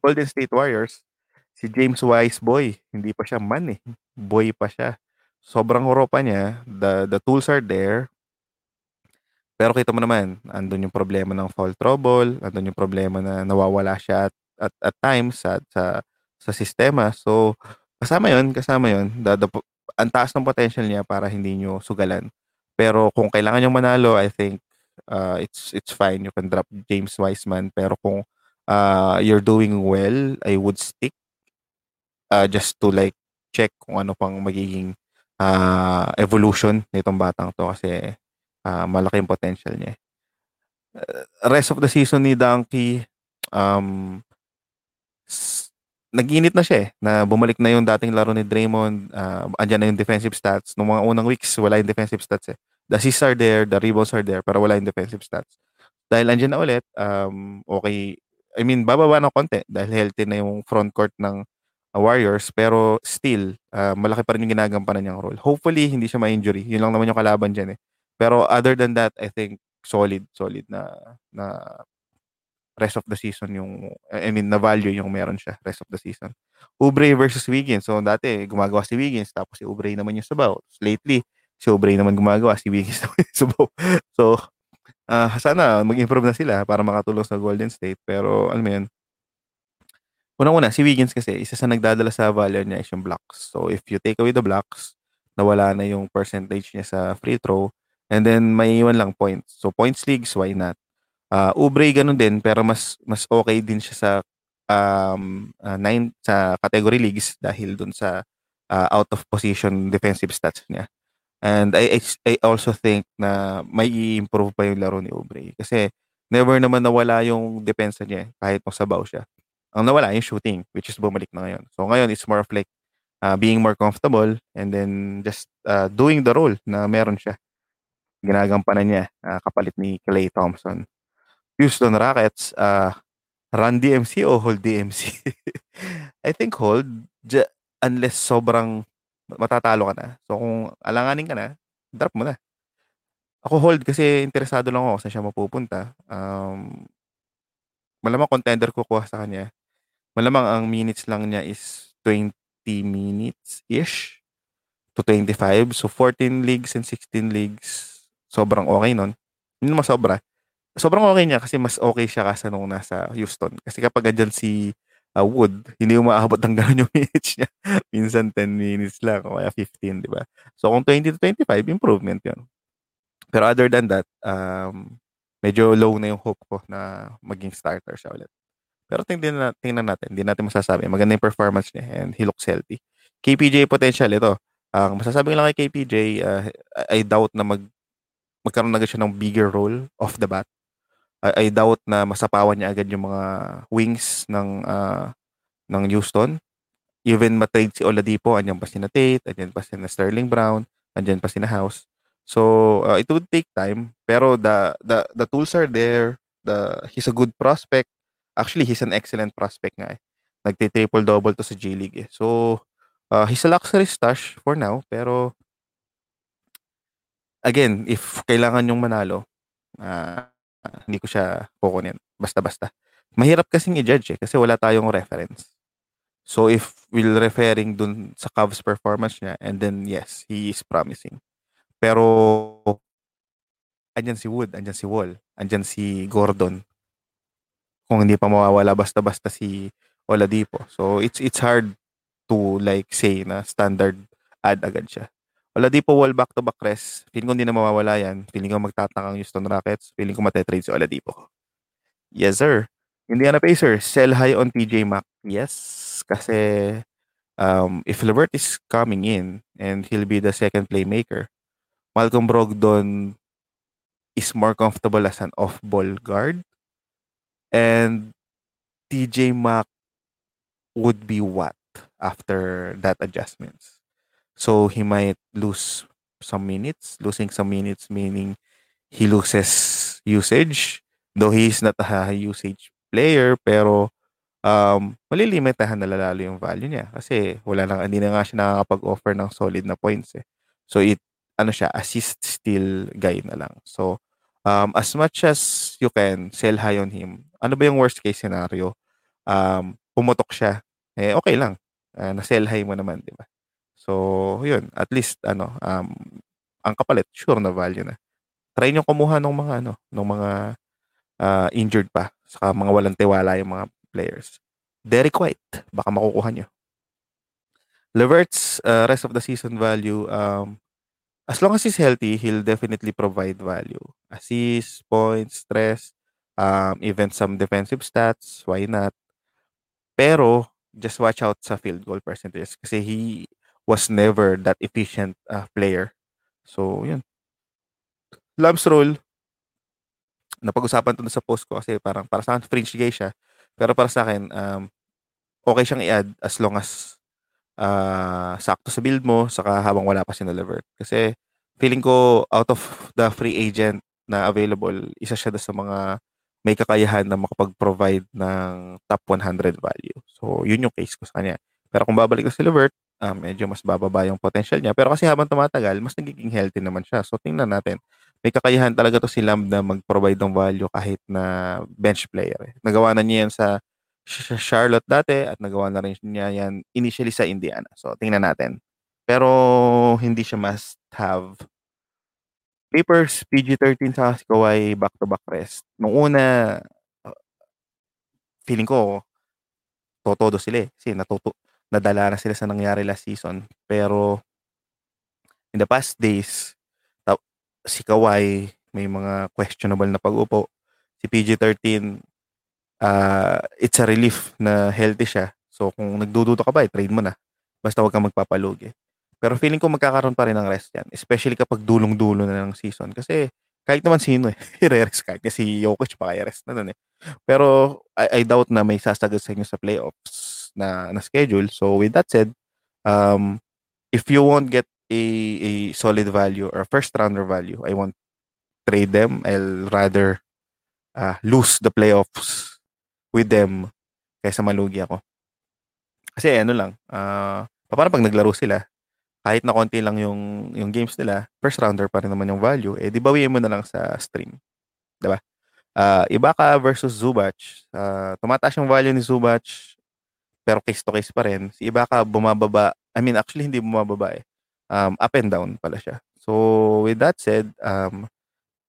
B: Golden State Warriors, si James Wise boy, hindi pa siya man eh. Boy pa siya. Sobrang pa niya. The, the tools are there. Pero kita mo naman, andun yung problema ng foul trouble, andun yung problema na nawawala siya at, at, at times sa, sa, sa sistema. So, kasama yon kasama yon the, the, ang taas ng potential niya para hindi nyo sugalan. Pero kung kailangan nyo manalo, I think uh, it's it's fine. You can drop James Wiseman. Pero kung uh, you're doing well, I would stick uh, just to like check kung ano pang magiging uh, evolution nitong batang to kasi uh, malaki yung potential niya. Uh, rest of the season ni Donkey, um, nag-init na siya eh, na bumalik na yung dating laro ni Draymond, uh, andyan na yung defensive stats. Nung mga unang weeks, wala yung defensive stats eh. The assists are there, the rebounds are there, pero wala yung defensive stats. Dahil andyan na ulit, um, okay, I mean, bababa ng konti dahil healthy na yung front court ng uh, Warriors, pero still, uh, malaki pa rin yung ginagampanan niyang role. Hopefully, hindi siya ma-injury. Yun lang naman yung kalaban dyan eh. Pero other than that, I think solid, solid na na rest of the season yung I mean na value yung meron siya rest of the season. Ubre versus Wiggins. So dati gumagawa si Wiggins tapos si Ubre naman yung sabaw. Lately si Ubre naman gumagawa, si Wiggins naman yung sabaw. So uh, sana mag-improve na sila para makatulong sa Golden State pero alam mo yun, Unang-una, si Wiggins kasi, isa sa nagdadala sa value niya is yung blocks. So, if you take away the blocks, nawala na yung percentage niya sa free throw, And then may iwan lang points. So points leagues, why not? Uh, Ubre ganun din pero mas mas okay din siya sa um uh, nine sa category leagues dahil dun sa uh, out of position defensive stats niya. And I, I, also think na may i-improve pa yung laro ni Ubre kasi never naman nawala yung depensa niya kahit masabaw siya. Ang nawala yung shooting which is bumalik na ngayon. So ngayon it's more of like uh, being more comfortable and then just uh, doing the role na meron siya ginagampanan niya uh, kapalit ni Clay Thompson. Houston Rockets, uh, run DMC o hold DMC? I think hold j- unless sobrang matatalo ka na. So kung alanganin ka na, drop mo na. Ako hold kasi interesado lang ako saan siya mapupunta. Um, malamang contender ko kuha sa kanya. Malamang ang minutes lang niya is 20 minutes-ish to 25. So 14 leagues and 16 leagues sobrang okay nun. Hindi naman sobra. Sobrang okay niya kasi mas okay siya kasi nung nasa Houston. Kasi kapag andyan si uh, Wood, hindi umaabot ng gano'n yung minutes niya. Minsan 10 minutes lang o kaya 15, di ba? So kung 20 to 25, improvement yun. Pero other than that, um, medyo low na yung hope ko na maging starter siya ulit. Pero tingnan, na, tingnan natin, hindi natin masasabi. Maganda yung performance niya and he looks healthy. KPJ potential ito. Ang um, masasabi lang kay KPJ, uh, I doubt na mag magkaroon agad siya ng bigger role off the bat. I, I doubt na masapawan niya agad yung mga wings ng uh, ng Houston. Even matrade si Oladipo, andyan pa si na Tate, andyan pa si na Sterling Brown, andyan pa si na House. So, uh, it would take time, pero the the the tools are there. The he's a good prospect. Actually, he's an excellent prospect nga eh. Nagti-triple double to sa G League eh. So, uh, he's a luxury stash for now, pero again, if kailangan yung manalo, uh, hindi ko siya kukunin. Basta-basta. Mahirap kasing i-judge eh, kasi wala tayong reference. So if we'll referring dun sa Cavs performance niya, and then yes, he is promising. Pero andyan si Wood, andyan si Wall, andyan si Gordon. Kung hindi pa mawawala basta-basta si Oladipo. So it's it's hard to like say na standard ad agad siya. Oladipo wall back-to-back rest. Feeling ko hindi na mawawala yan. Feeling ko magtataka ang Houston Rockets. Feeling ko matetrade si Oladipo. Yes, sir. Indiana Pacers, sell high on TJ Mack. Yes, kasi um, if Levert is coming in and he'll be the second playmaker, Malcolm Brogdon is more comfortable as an off-ball guard. And TJ Mack would be what after that adjustments? So he might lose some minutes. Losing some minutes meaning he loses usage. Though he's not a high usage player, pero um, malilimitahan na lalo yung value niya. Kasi wala na, hindi na nga siya nakakapag-offer ng solid na points eh. So it, ano siya, assist steal guy na lang. So um, as much as you can sell high on him, ano ba yung worst case scenario? Um, pumutok siya. Eh, okay lang. Uh, na-sell high mo naman, di ba? So, yun. At least, ano, um, ang kapalit, sure na value na. Try nyo kumuha ng mga, ano, ng mga uh, injured pa. Saka mga walang tiwala yung mga players. Derek White, baka makukuha nyo. Levert's uh, rest of the season value, um, as long as he's healthy, he'll definitely provide value. Assists, points, stress, um, even some defensive stats, why not? Pero, just watch out sa field goal percentage kasi he was never that efficient uh, player. So, yun. Labs roll, napag-usapan to sa post ko kasi parang para sa akin fringe gay siya. Pero para sa akin, um, okay siyang i-add as long as uh, sakto sa build mo saka habang wala pa si Levert. Kasi feeling ko out of the free agent na available, isa siya sa mga may kakayahan na makapag-provide ng top 100 value. So, yun yung case ko sa kanya. Pero kung babalik ko si Levert, um, medyo mas bababa yung potential niya. Pero kasi habang tumatagal, mas nagiging healthy naman siya. So, tingnan natin. May kakayahan talaga to si Lamb na mag-provide ng value kahit na bench player. Eh. Nagawa na niya yan sa Charlotte dati at nagawa na rin niya yan initially sa Indiana. So, tingnan natin. Pero, hindi siya must have Papers, PG-13 sa si Kawhi back-to-back rest. Nung una, uh, feeling ko, totodo sila eh. Kasi natuto, nadala na sila sa nangyari last season. Pero, in the past days, si Kawhi may mga questionable na pag-upo. Si PG-13, uh, it's a relief na healthy siya. So, kung nagduduto ka ba, i-trade mo na. Basta huwag kang magpapalugi. Pero feeling ko magkakaroon pa rin ng rest yan. Especially kapag dulong-dulo na ng season. Kasi kahit naman sino eh, i-rest kahit si Jokic pa kaya rest na nun eh. Pero I, I doubt na may sasagad sa inyo sa playoffs na, na schedule. So with that said, um, if you won't get a, a solid value or first rounder value, I won't trade them. I'll rather uh, lose the playoffs with them kaysa malugi ako. Kasi ano lang, uh, paano pag naglaro sila, kahit na konti lang yung yung games nila, first rounder pa rin naman yung value, eh di bawiin mo na lang sa stream. 'Di ba? Uh, Ibaka versus Zubac, uh, tumataas yung value ni Zubac pero case to case pa rin. Si Ibaka bumababa, I mean actually hindi bumababa eh. Um, up and down pala siya. So with that said, um,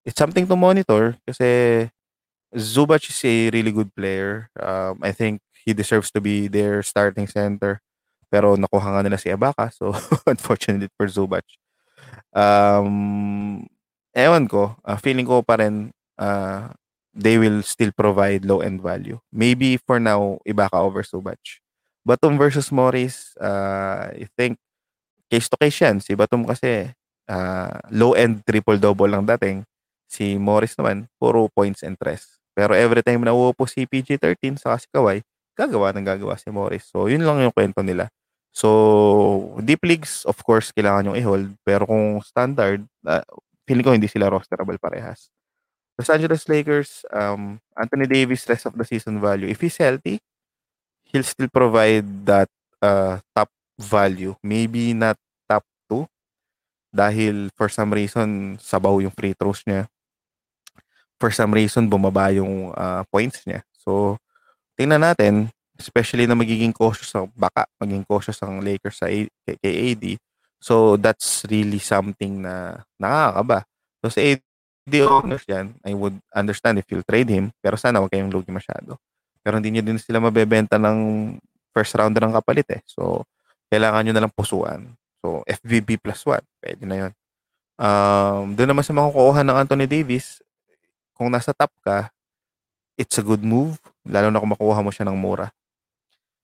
B: it's something to monitor kasi Zubac is a really good player. Um, I think he deserves to be their starting center. Pero nakuha nga nila si Ibaka. So, unfortunately for Zubac. Um, ewan ko. Uh, feeling ko pa rin uh, they will still provide low-end value. Maybe for now, Ibaka over Zubac. Batum versus Morris, uh, I think case to case yan. Si Batum kasi uh, low-end triple-double lang dating. Si Morris naman, puro points and stress. Pero every time na uupo si PG-13 sa si Kawhi, gagawa ng gagawa si Morris. So, yun lang yung kwento nila. So, deep leagues, of course, kailangan yung i-hold. Pero kung standard, uh, feeling ko hindi sila rosterable parehas. Los Angeles Lakers, um, Anthony Davis, rest of the season value. If he's healthy, he'll still provide that uh, top value. Maybe not top 2. Dahil for some reason, sabaw yung free throws niya. For some reason, bumaba yung uh, points niya. So, tingnan natin especially na magiging cautious ang baka maging cautious ang Lakers sa A- kay AD. So that's really something na nakakaba. So sa AD owners yan, I would understand if you'll trade him, pero sana wag kayong lugi masyado. Pero hindi niyo din sila mabebenta ng first round ng kapalit eh. So kailangan niyo na lang pusuan. So FVB plus 1, pwede na 'yon. Um, doon naman sa makukuha ng Anthony Davis, kung nasa top ka, it's a good move lalo na kung makuha mo siya ng mura.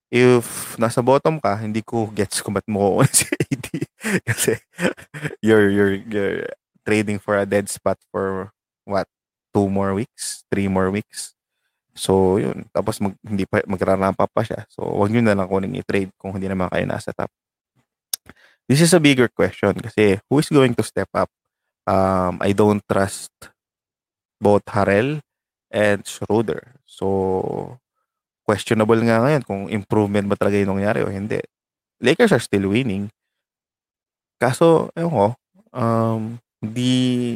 B: If nasa bottom ka, hindi ko gets kung ba't mo si AD. Kasi you're, you're, you're trading for a dead spot for what? Two more weeks? Three more weeks? So, yun. Tapos mag, hindi pa, magrarampa pa siya. So, wag nyo na lang kuning i-trade kung hindi naman kayo nasa top. This is a bigger question kasi who is going to step up? Um, I don't trust both Harrell and Schroeder. So, questionable nga ngayon kung improvement ba talaga yung nangyari o hindi. Lakers are still winning. Kaso, ewan ko, um, hindi,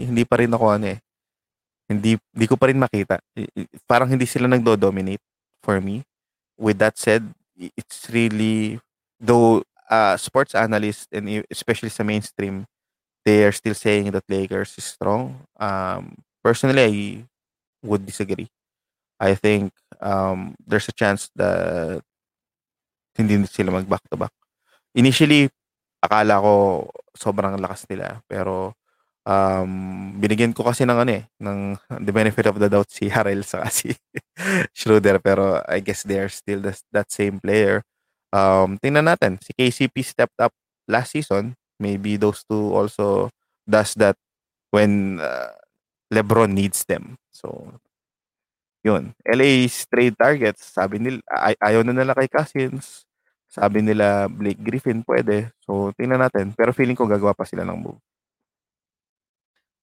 B: hindi pa rin ako ano eh. Hindi, hindi ko pa rin makita. Parang hindi sila nagdo-dominate for me. With that said, it's really, though uh, sports analysts and especially sa mainstream, they are still saying that Lakers is strong. Um, personally, I would disagree. I think um, there's a chance that hindi sila mag back to back. Initially, akala ko sobrang lakas nila pero um, binigyan ko kasi ng ano eh, ng the benefit of the doubt si Harrell sa si Schroeder pero I guess they are still the, that same player. Um, tingnan natin, si KCP stepped up last season. Maybe those two also does that when uh, LeBron needs them. So, yun. LA's trade targets, sabi nila, ay- ayaw na nila kay Cousins. Sabi nila Blake Griffin pwede. So, tingnan natin. Pero feeling ko gagawa pa sila ng move.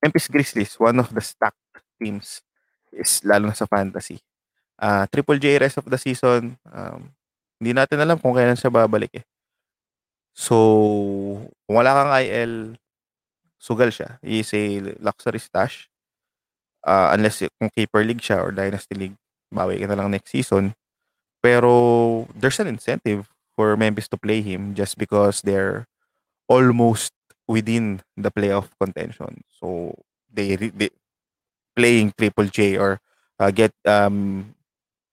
B: Memphis Grizzlies, one of the stacked teams is lalo na sa fantasy. Uh, Triple J rest of the season, um, hindi natin alam kung kailan siya babalik eh. So, kung wala kang IL, sugal siya. He is a luxury stash. Uh, unless kung keeper league siya or dynasty league, bawi ka na lang next season. Pero there's an incentive for Memphis to play him just because they're almost within the playoff contention. So they, they playing Triple J or uh, get um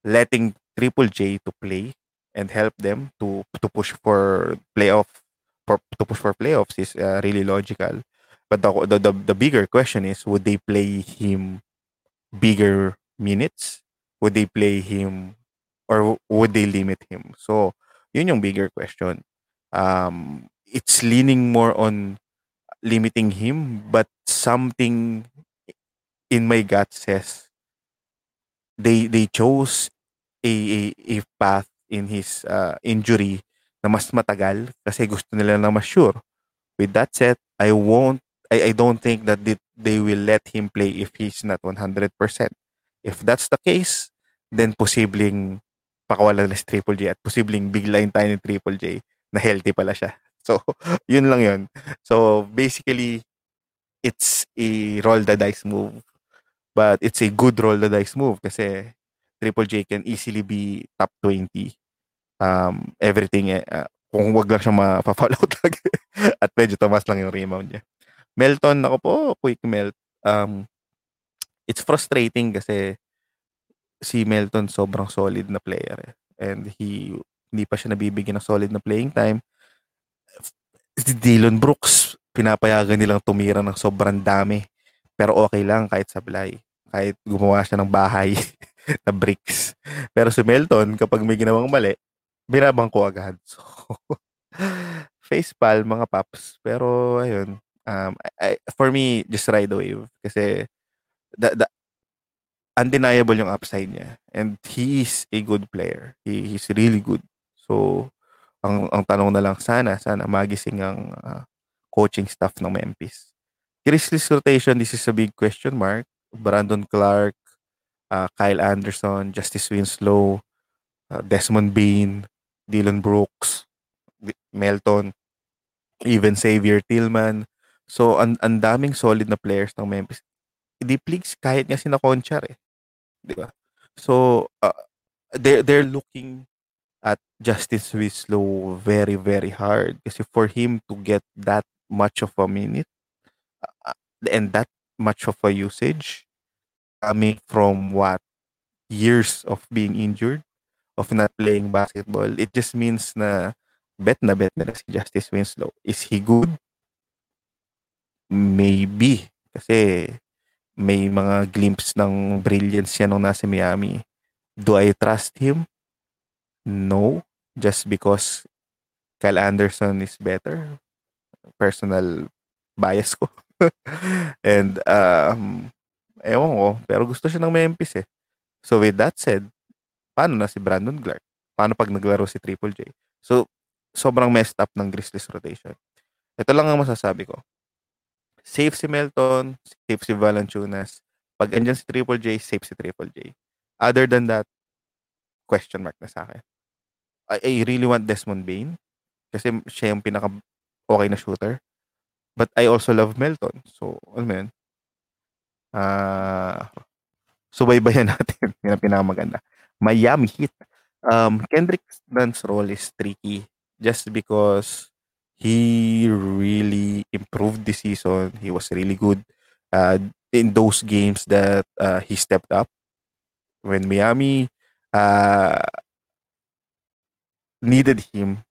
B: letting Triple J to play and help them to to push for playoff for to push for playoffs is uh, really logical. But the, the the the bigger question is would they play him bigger minutes? Would they play him or would they limit him? So yun yung bigger question. Um, it's leaning more on limiting him, but something in my gut says they they chose a a, a path in his uh, injury na mas matagal kasi gusto nila na mas sure. With that said, I won't I, I don't think that they, they will let him play if he's not 100%. If that's the case, then posibleng pakawalan na si Triple J at posibleng biglayin tayo ni Triple J na healthy pala siya. So, yun lang yun. So, basically, it's a roll the dice move. But it's a good roll the dice move kasi Triple J can easily be top 20. Um, everything, uh, kung wag lang siya ma-foul out lagi. at medyo tamas lang yung rebound niya. Melton, ako po, quick melt. Um, it's frustrating kasi si Melton sobrang solid na player eh. And he hindi pa siya nabibigyan ng solid na playing time. Si Dylan Brooks, pinapayagan nilang tumira ng sobrang dami. Pero okay lang kahit sablay. Kahit gumawa siya ng bahay na bricks. Pero si Melton, kapag may ginawang mali, binabang ko agad. So, face pal, mga paps. Pero, ayun. Um, I, for me, just ride the wave. Kasi, the, the, undeniable yung upside niya. And he is a good player. He, he's really good. So, ang, ang tanong na lang sana, sana magising ang uh, coaching staff ng Memphis. Grizzlies rotation, this is a big question mark. Brandon Clark, uh, Kyle Anderson, Justice Winslow, uh, Desmond Bain, Dylan Brooks, Melton, even Xavier Tillman. So, ang, ang daming solid na players ng Memphis. Deep leagues, kahit nga sina Conchar eh. Di ba? So, uh, they're, they're looking at Justice Winslow very, very hard. Kasi for him to get that much of a minute uh, and that much of a usage coming from what years of being injured, of not playing basketball, it just means na bet na bet na si Justice Winslow. Is he good? Maybe. Kasi may mga glimpse ng brilliance yan nung nasa Miami. Do I trust him? No, just because Kyle Anderson is better. Personal bias ko. And um, ewan ko, pero gusto siya ng Memphis eh. So with that said, paano na si Brandon Clark? Paano pag naglaro si Triple J? So, sobrang messed up ng Grizzlies rotation. Ito lang ang masasabi ko. Safe si Melton, safe si Valanciunas. Pag andyan si Triple J, safe si Triple J. Other than that, question mark na sa akin. I, I really want Desmond Bain kasi siya yung pinaka okay na shooter. But I also love Melton. So, ano mo yun? Ah, subaybayan natin. Yan ang pinakamaganda. Miami Heat. Um, Kendrick Nunn's role is tricky just because he really improved this season. He was really good uh, in those games that uh, he stepped up. When Miami uh, needed him,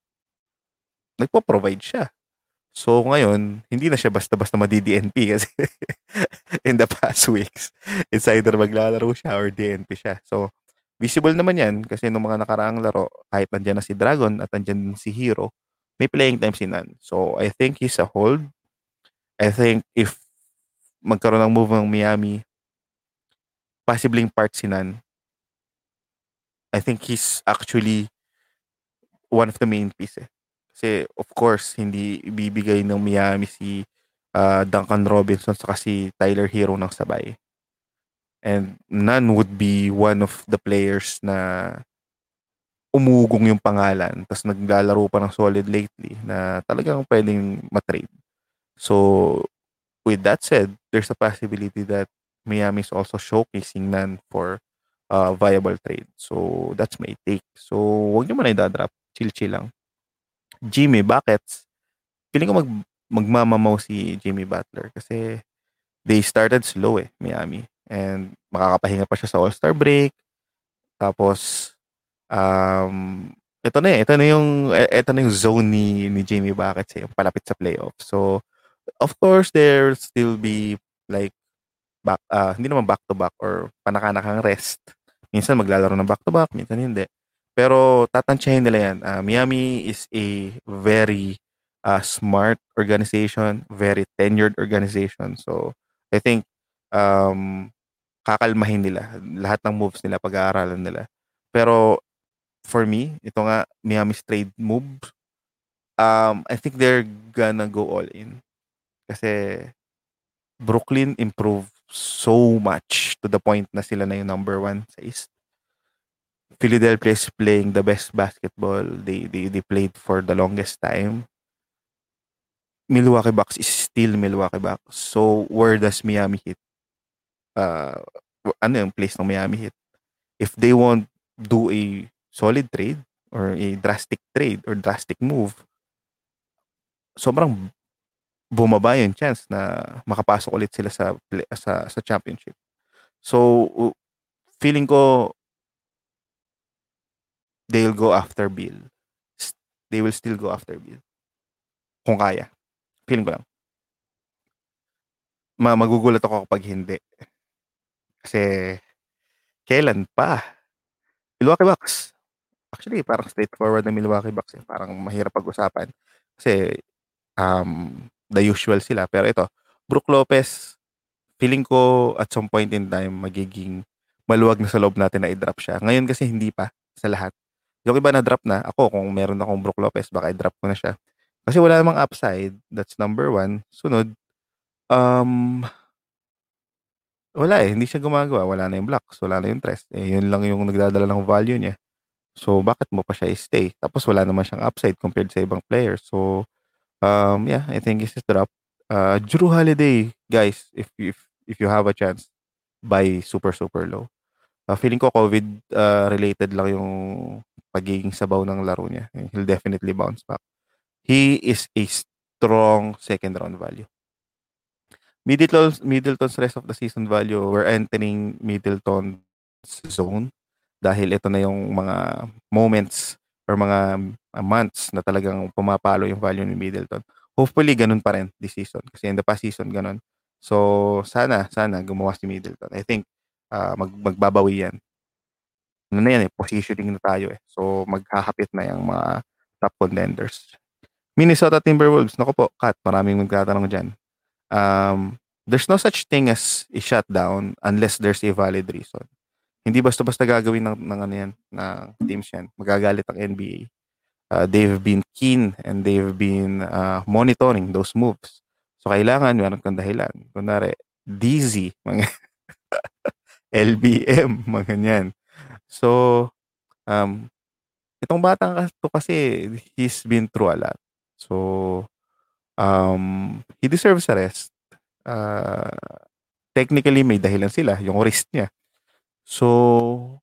B: nagpo-provide siya. So ngayon, hindi na siya basta-basta madi-DNP kasi in the past weeks, it's either maglalaro siya or DNP siya. So, visible naman yan kasi nung mga nakaraang laro, kahit nandiyan na si Dragon at nandiyan si Hero, may playing time si Nan. So, I think he's a hold. I think if magkaroon ng move ng Miami, possibly part si Nan, I think he's actually one of the main pieces. Kasi of course, hindi ibibigay ng Miami si uh, Duncan Robinson saka si Tyler Hero ng sabay. And none would be one of the players na umugong yung pangalan tapos naglalaro pa ng solid lately na talagang pwedeng matrade. So, with that said, there's a possibility that Miami is also showcasing none for uh, viable trade. So, that's my take. So, wag nyo man idadrop. Chill-chill lang. Jimmy Buckets, feeling ko mag magmamamaw si Jimmy Butler kasi they started slow eh, Miami. And makakapahinga pa siya sa All-Star break. Tapos, um, ito na eh, ito na yung, ito na yung zone ni, ni Jimmy Buckets eh, palapit sa playoff. So, of course, there still be like, back, uh, hindi naman back-to-back or panakanakang rest. Minsan maglalaro ng back-to-back, minsan hindi. Pero tatansyahin nila yan. Uh, Miami is a very uh, smart organization, very tenured organization. So, I think um, kakalmahin nila. Lahat ng moves nila, pag-aaralan nila. Pero for me, ito nga, Miami's trade move, um, I think they're gonna go all in. Kasi Brooklyn improved so much to the point na sila na yung number one sa East. Philadelphia is playing the best basketball they, they they played for the longest time. Milwaukee Bucks is still Milwaukee Bucks. So where does Miami hit? Uh, ano yung place ng Miami Heat? If they won't do a solid trade or a drastic trade or drastic move, sobrang bumaba yung chance na makapasok ulit sila sa sa sa championship. So feeling ko they'll go after Bill. They will still go after Bill. Kung kaya. Feeling ko lang. Ma magugulat ako kapag hindi. Kasi kailan pa? Milwaukee Bucks. Actually, parang straightforward na Milwaukee Bucks. Eh. Parang mahirap pag-usapan. Kasi um, the usual sila. Pero ito, Brook Lopez, feeling ko at some point in time magiging maluwag na sa loob natin na i-drop siya. Ngayon kasi hindi pa sa lahat. Yung iba na drop na, ako kung meron akong Brook Lopez, baka i-drop ko na siya. Kasi wala namang upside. That's number one. Sunod, um, wala eh. Hindi siya gumagawa. Wala na yung blocks. Wala na yung tres. Eh, yun lang yung nagdadala ng value niya. So, bakit mo pa siya i-stay? Tapos wala naman siyang upside compared sa ibang players. So, um, yeah, I think this is drop. Uh, Drew Holiday, guys, if, if, if you have a chance, buy super, super low. Uh, feeling ko COVID uh, related lang yung pagiging sabaw ng laro niya. He'll definitely bounce back. He is a strong second round value. Middleton's, Middleton's rest of the season value, we're entering Middleton's zone dahil ito na yung mga moments or mga months na talagang pumapalo yung value ni Middleton. Hopefully, ganun pa rin this season. Kasi in the past season, ganun. So, sana, sana gumawa si Middleton. I think uh, mag, magbabawi yan ano na yan eh, positioning na tayo eh. So, maghahapit na yung mga top contenders. Minnesota Timberwolves, nako po, Kat, maraming magtatanong dyan. Um, there's no such thing as a shutdown unless there's a valid reason. Hindi basta-basta gagawin ng, ng ano yan, ng teams yan. Magagalit ang NBA. Uh, they've been keen and they've been uh, monitoring those moves. So, kailangan meron kang dahilan. Kunwari, DZ, mga LBM, mga ganyan. So, um, itong batang to kasi, he's been through a lot. So, um, he deserves a rest. Uh, technically, may dahilan sila, yung wrist niya. So,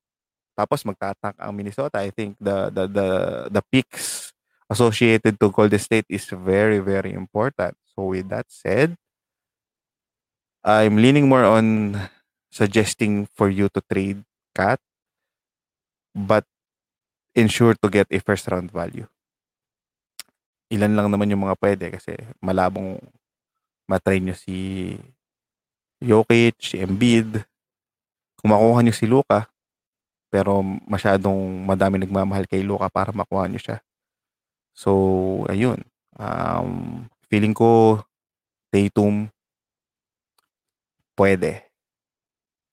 B: tapos magtatak ang Minnesota. I think the the the the picks associated to Golden State is very very important. So with that said, I'm leaning more on suggesting for you to trade Cat, but ensure to get a first round value. Ilan lang naman yung mga pwede kasi malabong matrain nyo si Jokic, si Embiid. Kung makuha nyo si Luka, pero masyadong madami nagmamahal kay Luka para makuha nyo siya. So, ayun. Um, feeling ko Tatum pwede.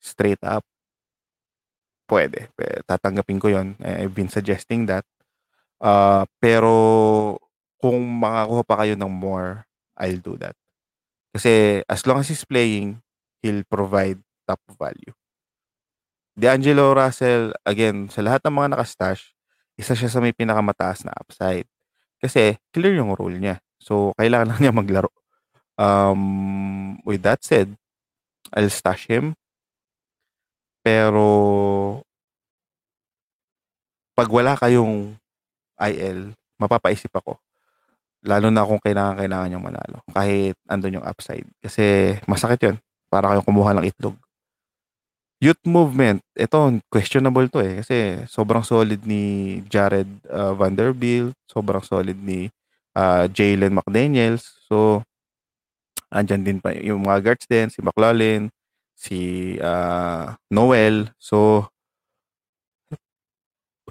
B: Straight up pwede. Tatanggapin ko yon I've been suggesting that. Uh, pero kung makakuha pa kayo ng more, I'll do that. Kasi as long as he's playing, he'll provide top value. D'Angelo Russell, again, sa lahat ng mga nakastash, isa siya sa may pinakamataas na upside. Kasi clear yung role niya. So, kailangan lang niya maglaro. Um, with that said, I'll stash him. Pero, pag wala kayong IL, mapapaisip ako. Lalo na kung kailangan kailangan yung manalo. Kahit andun yung upside. Kasi masakit yun. Para kayong kumuha ng itlog youth movement, ito, questionable to eh. Kasi sobrang solid ni Jared uh, Vanderbilt, sobrang solid ni uh, Jalen McDaniels. So, andyan din pa yung mga guards din, si McLaughlin, si uh, Noel. So,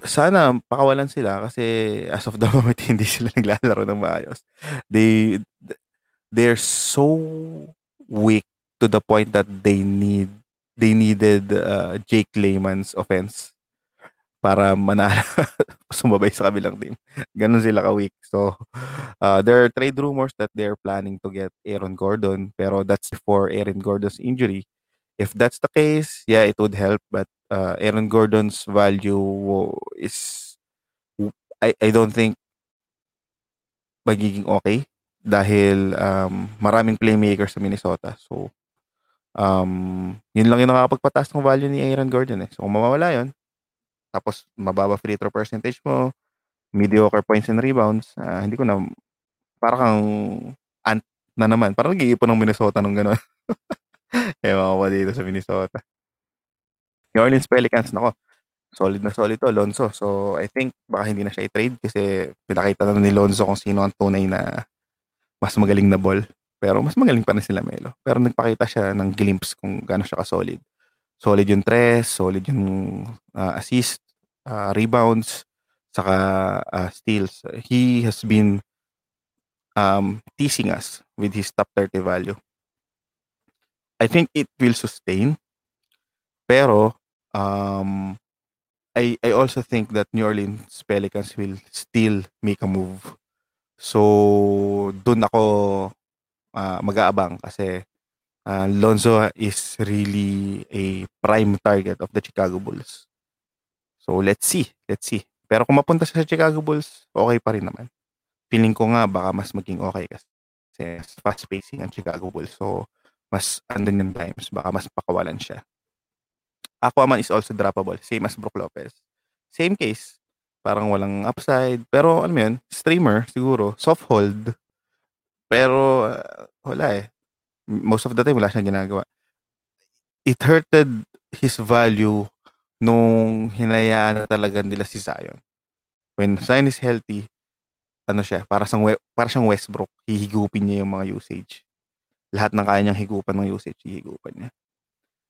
B: sana pakawalan sila kasi as of the moment hindi sila naglalaro ng maayos. They they're so weak to the point that they need they needed uh, Jake Layman's offense para manalo sumabay sa kabilang team. Ganun sila ka-weak. So, uh, there are trade rumors that they're planning to get Aaron Gordon, pero that's before Aaron Gordon's injury. If that's the case, yeah, it would help, but uh, Aaron Gordon's value is I I don't think magiging okay dahil um, maraming playmakers sa Minnesota. So, um, yun lang yung nakakapagpataas ng value ni Aaron Gordon eh. So kung mawawala yun, tapos mababa free throw percentage mo, mediocre points and rebounds, uh, hindi ko na, para kang ant na naman. Parang nag-iipon ng Minnesota nung gano'n. Ewan ko dito sa Minnesota. New Orleans Pelicans, nako, solid na solid to, Lonzo. So, I think baka hindi na siya i-trade kasi pinakita na ni Lonzo kung sino ang tunay na mas magaling na ball. Pero mas magaling pa rin sila Melo. Pero nagpakita siya ng glimpse kung gaano siya ka-solid. Solid yung tres, solid yung uh, assist, uh, rebounds, saka uh, steals. He has been um, teasing us with his top 30 value. I think it will sustain. Pero um, I I also think that New Orleans Pelicans will still make a move. So doon ako uh, mag-aabang kasi uh, Lonzo is really a prime target of the Chicago Bulls. So let's see, let's see. Pero kung mapunta siya sa Chicago Bulls, okay pa rin naman. Feeling ko nga baka mas maging okay kasi fast pacing ang Chicago Bulls. So mas andun yung times, baka mas pakawalan siya. Aquaman is also droppable, same as Brook Lopez. Same case, parang walang upside. Pero alam mo yun, streamer siguro, soft hold, pero uh, wala eh. Most of the time wala siyang ginagawa. It hurted his value nung hinayaan na talaga nila si Zion. When Zion is healthy, ano siya, para siyang, para siyang Westbrook, hihigupin niya yung mga usage. Lahat ng kaya niyang higupan ng usage, hihigupan niya.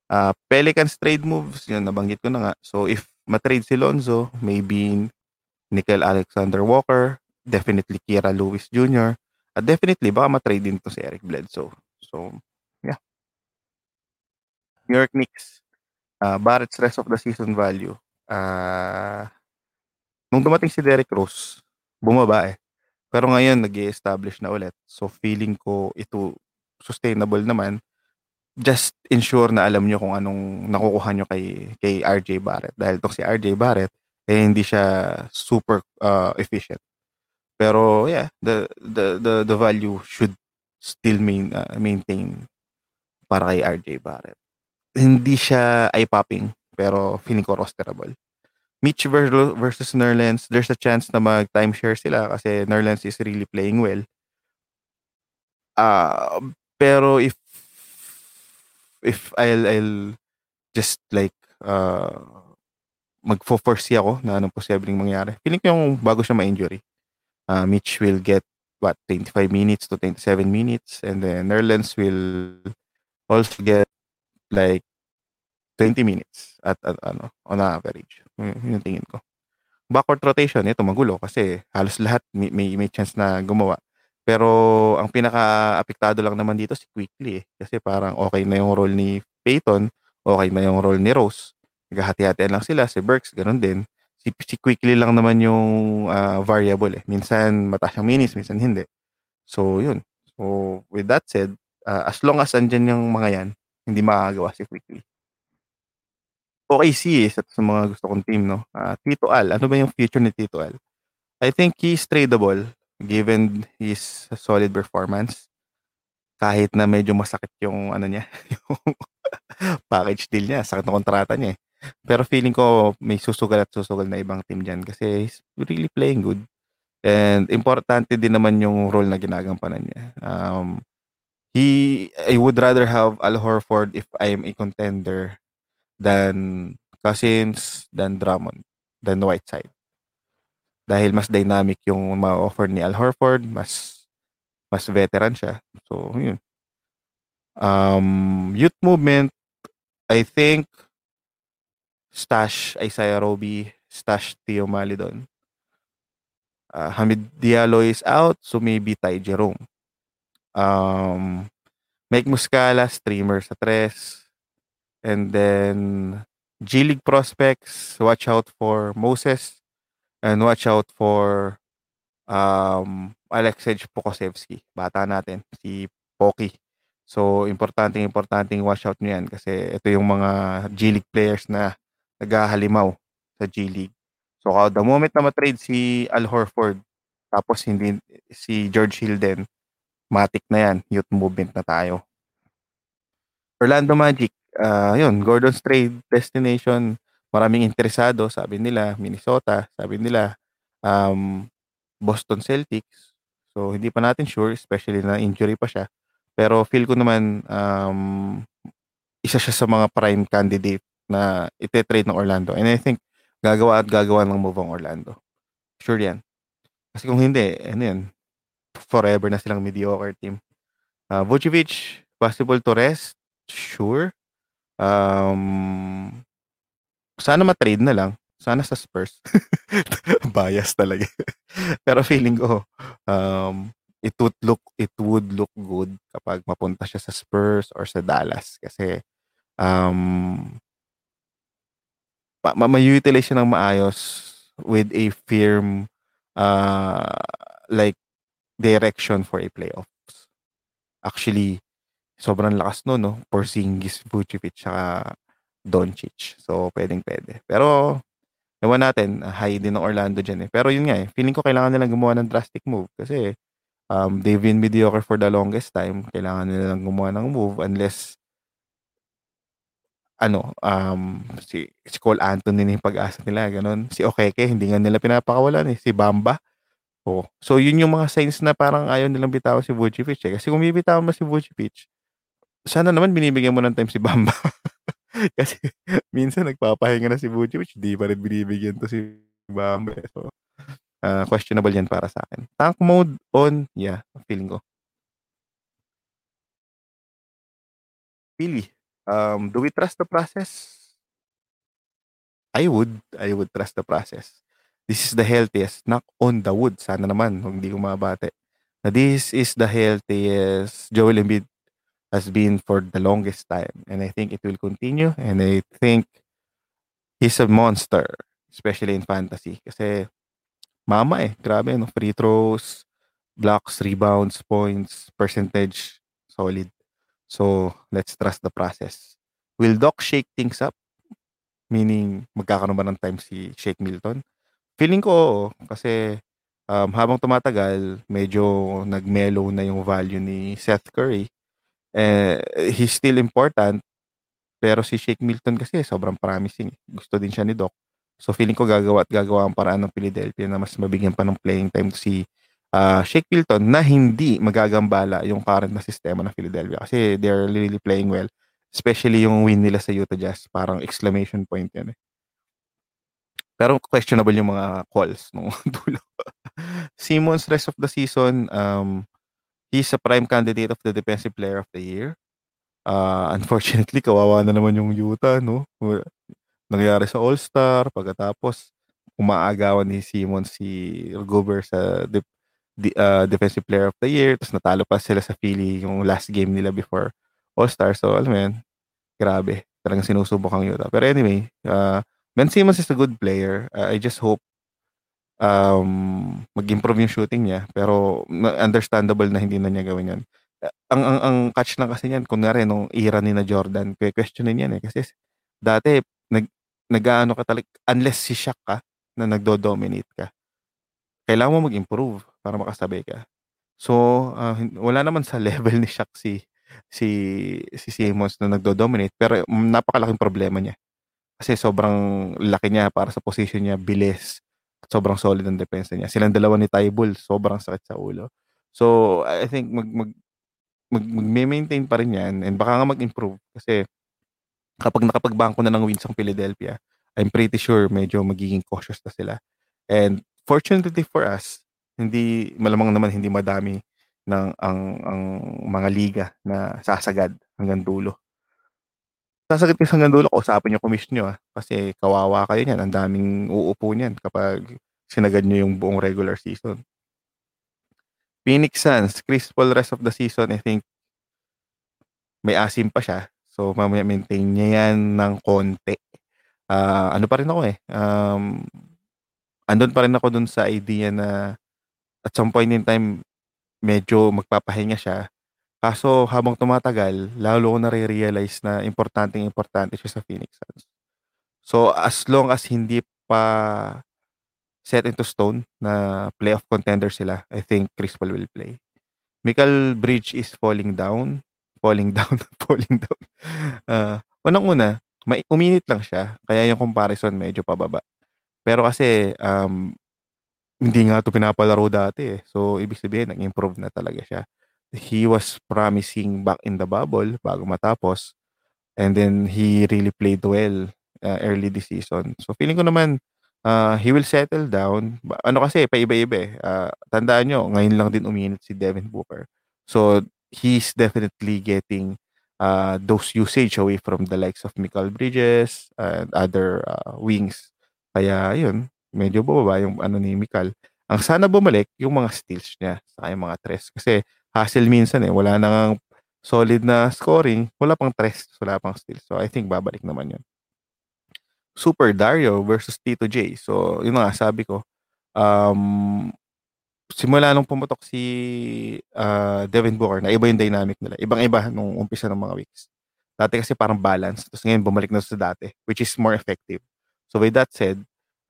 B: Uh, Pelicans trade moves, yun, nabanggit ko na nga. So, if ma-trade si Lonzo, maybe Nickel Alexander-Walker, definitely Kira Lewis Jr., at definitely baka ma-trade din 'to si Eric Bledsoe. So, yeah. New York Knicks, ah, Barrett's rest of the season value, ah nung dumating si Derrick Rose, bumaba, eh. Pero ngayon nag-e-establish na ulit. So, feeling ko ito sustainable naman. Just ensure na alam niyo kung anong nakukuha niyo kay kay RJ Barrett. Dahil 'tong si RJ Barrett, eh, hindi siya super, ah, efficient. Pero yeah, the the the the value should still main ah, maintain para kay RJ Barrett. Hindi siya eye-popping, pero feeling ko rosterable. Mitch versus Nerlens, there's a chance na mag-timeshare sila kasi Nerlens is really playing well. Ah, pero if if I'll I'll just like, ah, magfo-foresee ako na anong posibleng mangyari. Feeling ko yung bago siya ma-injury, ah, Mitch will get what 25 minutes to 27 minutes and then Nerlens will also get like 20 minutes at at ano, on average. Yun yun yung tingin ko. Backcourt rotation, ito magulo kasi halos lahat may may may chance na gumawa. Pero ang pinaka-apektado lang naman dito si Quickley, eh. Kasi parang okey na yung role ni Payton, okey na yung role ni Rose. Naghahati-hatian lang sila, si Burks gano'n din. Si si Quickley lang naman yung, ah, variable, eh. Minsan mataas ang minutes, minsan hindi. So yun. So with that said, ah, as long as andiyan yung mga 'yan, hindi makakagawa si Quickley. OKC, isa sa mga gusto kong team 'no. Ah, Tito Al, ano ba yung future ni Tito Al? I think he's tradable given his solid performance. Kahit na medyo masakit yung ano niya, yung package deal niya, sakit ng kontrata niya, eh. Pero feeling ko may susugal at susugal na ibang team diyan kasi he's really playing good. And importante din naman yung role na ginagampanan niya. Um, he I would rather have Al Horford if I am a contender than Cousins, than Drummond, than Whiteside. Dahil mas dynamic yung ma-o-offer ni Al Horford, mas mas veteran siya. So, yun. Um, youth movement, I think stash Isaiah Roby, stash Theo Maledon. Ah, Hamid Diallo is out, so maybe Ty Jerome. Um, Mike Muscala, streamer sa tres. And then G League prospects, watch out for Moses and watch out for um, Alexej Pokusevski. Bata natin, si Poki. So, importanteng importanteng watch out niyo 'yan kasi ito yung mga G League players na naghahalimaw sa G League. So, the moment na ma-trade si Al Horford tapos hindi si George Hill din, matic na 'yan, youth movement na tayo. Orlando Magic, ah, yun Gordon's trade destination, maraming interesado sabi nila Minnesota, sabi nila, um, Boston Celtics. So, hindi pa natin sure especially na injury pa siya. Pero feel ko naman, um, isa siya sa mga prime candidate na ite-trade ng Orlando and I think gagawa at gagawa ng move ang Orlando. Sure 'yan. Kasi kung hindi, ano 'yan, forever na silang mediocre team. Ah, Vucevic, possible to rest, sure. Um, sana ma-trade na lang. Sana sa Spurs. Bias talaga. Pero feeling ko, um, it would look it would look good kapag mapunta siya sa Spurs or sa Dallas kasi, um ma ma ma-u-utilize siya ng maayos with a firm, ah, like direction for a playoffs. Actually, sobrang lakas nun 'no, Porzingis, Vucevic, tsaka Doncic. So, puwedeng-puwede. Pero ewan natin, high din ng Orlando diyan, eh. Pero yun nga, eh, feeling ko kailangan nilang gumawa ng drastic move kasi, um, they've been mediocre for the longest time. Kailangan nilang gumawa ng move unless ano, um, si si Cole Anthony na yung pag-asa nila, gano'n. Si Okeke hindi nga nila pinapakawalan, eh, si Bamba. Oh, so yun yung mga signs na parang ayaw nilang bitawan si Vucevic, eh. Kasi kung bibitawan mo si Vucevic, sana naman binibigyan mo ng time si Bamba. Kasi minsan nagpapahinga na si Vucevic, di pa rin binibigyan 'to si Bamba, eh. So, ah, questionable 'yan para sa'kin. Tank mode on, yeah, feeling ko. Philly, um, do we trust the process? I would, I would trust the process. This is the healthiest. Knock on the wood. Sana naman, kung hindi ko mabate. Na this is the healthiest Joel Embiid has been for the longest time. And I think it will continue. And I think he's a monster, especially in fantasy. Kasi mama eh, grabe, no? free throws, blocks, rebounds, points, percentage, solid. So, let's trust the process. Will Doc shake things up? Meaning, magkakaroon ba ng time si Shake Milton? Feeling ko oo, kasi um, habang tumatagal, medyo nag-mellow na yung value ni Seth Curry. Eh, he's still important, pero si Shake Milton kasi sobrang promising. Gusto din siya ni Doc. So feeling ko gagawa at gagawa ang paraan ng Philadelphia na mas mabigyan pa ng playing time si uh, Shake Milton na hindi magagambala yung current na sistema ng Philadelphia kasi they're really playing well. Especially yung win nila sa Utah Jazz, parang exclamation point yan eh. Pero questionable yung mga calls nung dulo. Simmons rest of the season, um, he's a prime candidate of the defensive player of the year. Uh, unfortunately, kawawa na naman yung Utah, no? Nangyari sa All-Star, pagkatapos umaagawan ni Simmons si Gobert sa de- uh, defensive player of the year, tapos natalo pa sila sa Philly yung last game nila before All-Star. So, alam mo yan, grabe. Talagang sinusubok ang Utah. Pero anyway, uh, Ben Simmons is a good player. Uh, I just hope um, mag-improve yung shooting niya. Pero understandable na hindi na niya gawin yan. Ang, ang, ang catch lang kasi niyan, kunwari nung era ni na Jordan, questionin yan eh. Kasi dati, nag, nag-ano ka talaga, unless si Shaq ka, na nagdo-dominate ka, kailangan mo mag-improve para makasabay ka. So, uh, wala naman sa level ni Shaq si si si Simmons na nagdo-dominate pero napakalaking problema niya. Kasi sobrang laki niya para sa position niya, bilis, sobrang solid ang depensa niya. Silang dalawa ni Tybul, sobrang sakit sa ulo. So, I think mag mag mag, mag-maintain pa rin yan and baka nga mag-improve kasi kapag nakapagbangko na ng wins ang Philadelphia, I'm pretty sure medyo magiging cautious na sila. And fortunately for us, hindi malamang naman hindi madami ng ang ang mga liga na sasagad hanggang dulo. Sasagad kayo hanggang dulo, kausapin niyo commission niyo ah, kasi kawawa kayo niyan, ang daming uupo niyan kapag sinagad niyo yung buong regular season. Phoenix Suns, Chris Paul rest of the season, I think may asim pa siya. So, mamaya maintain niya yan ng konti uh, ano pa rin ako eh, um, andun pa rin ako dun sa idea na at some point in time, medyo magpapahinga siya. Kaso habang tumatagal, lalo ko nare-realize na importanteng importante siya sa Phoenix Suns. So as long as hindi pa set into stone na playoff contender sila, I think Chris Paul will play. Michael Bridge is falling down, falling down, falling down. Uh, unang-una, may uminit lang siya, kaya yung comparison medyo pababa. Pero kasi, um, hindi nga 'to pinapalaro dati, eh. So, ibig sabihin nag-improve na talaga siya. He was promising back in the bubble bago matapos, and then he really played well, uh, early this season. So, feeling ko naman, uh, he will settle down. Ano kasi paiba-iba, eh, uh, tandaan niyo ngayon lang din uminit si Devin Booker. So, he's definitely getting uh, those usage away from the likes of Michael Bridges and other uh, wings. Kaya yun, medyo bumaba yung ano ni Mikal. Ang sana bumalik yung mga steals niya sa yung mga tres. Kasi hassle minsan eh, wala nang solid na scoring, wala pang tres, wala pang steals. So I think babalik naman yun. Super Dario versus Tito J. So yun nga sabi ko, um, simula nung pumutok si uh, Devin Booker, na iba yung dynamic nila. Ibang-iba nung umpisa ng mga weeks. Dati kasi parang balance. Tapos ngayon bumalik na sa dati, which is more effective. So with that said,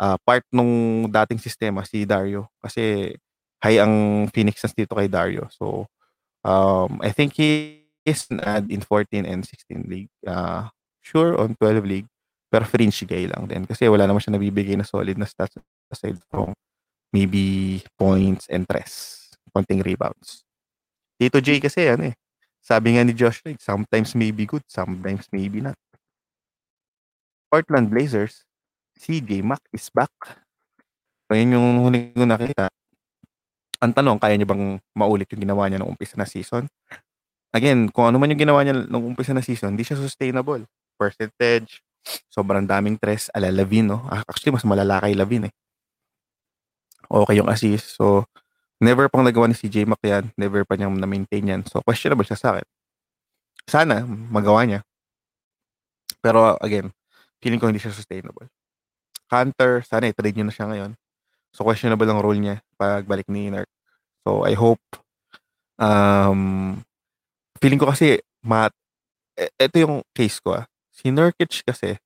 B: uh, part nung dating sistema si Dario. Kasi high ang Phoenix Suns dito kay Dario. So um, I think he is an ad in 14 and 16 league. Uh, sure on 12 league. Pero fringe guy lang din. Kasi wala naman siya nabibigay na solid na stats aside from maybe points and tres. Konting rebounds. Tito J kasi ano eh. Sabi nga ni Josh Lloyd, sometimes maybe good, sometimes maybe not. Portland Blazers, CJ Mack is back. So yun yung huling ko nakita. Ang tanong, kaya niya bang maulit yung ginawa niya nung umpisa na season? Again, kung ano man yung ginawa niya nung umpisa na season, hindi siya sustainable. Percentage, Sobrang daming tres ala Lavin, no? Ah, Actually, mas malala kay Lavin eh. Okay yung assist. So, never pang nagawa ni CJ Mac yan. Never pa niyang na-maintain yan. So, questionable siya sa akin. Sana, magawa niya. Pero, again, feeling ko hindi siya sustainable. Hunter, sana i-trade niyo na siya ngayon. So, questionable ang role niya pagbalik ni Nerk. So, I hope um, feeling ko kasi mat e- ito yung case ko ah. Si Nurkic kasi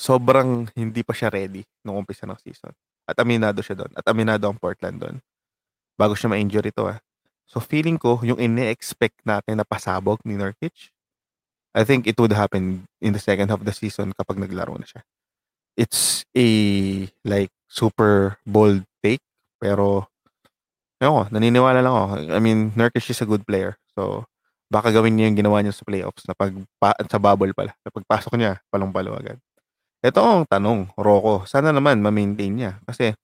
B: sobrang hindi pa siya ready nung umpisa ng season. At aminado siya doon. At aminado ang Portland doon. Bago siya ma-injury to ah. So feeling ko, yung ine-expect natin na pasabog ni Nurkic, I think it would happen in the second half of the season kapag naglaro na siya. It's a like super bold take pero Ewan ko, naniniwala lang ako. I mean, Nurkic is a good player. So, baka gawin niya yung ginawa niya sa playoffs na pag pa, sa bubble pala. Na pagpasok niya, palong-palo agad. Ito ang tanong, Rocco. Sana naman ma-maintain niya. Kasi,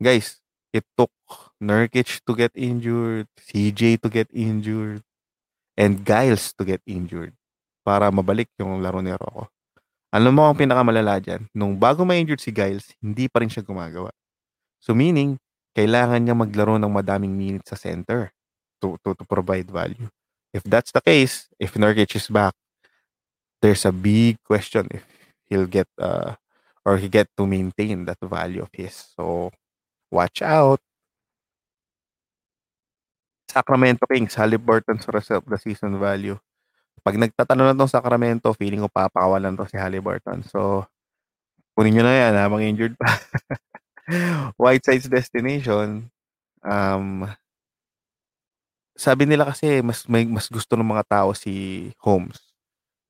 B: guys, it took Nurkic to get injured, CJ to get injured, and Giles to get injured para mabalik yung laro ni Rocco. Alam mo ang pinakamalala dyan? Nung bago ma-injured si Giles, hindi pa rin siya gumagawa. So meaning, kailangan niya maglaro ng madaming minutes sa center to, to, to provide value. If that's the case, if Nurkic is back, there's a big question if he'll get uh, or he get to maintain that value of his. So, watch out. Sacramento Kings, Halliburton sa the season value. Pag nagtatanong na tong Sacramento, feeling ko papakawalan to si Halliburton. So, kunin nyo na yan habang injured pa. Whiteside's destination, um, sabi nila kasi mas may mas gusto ng mga tao si Holmes.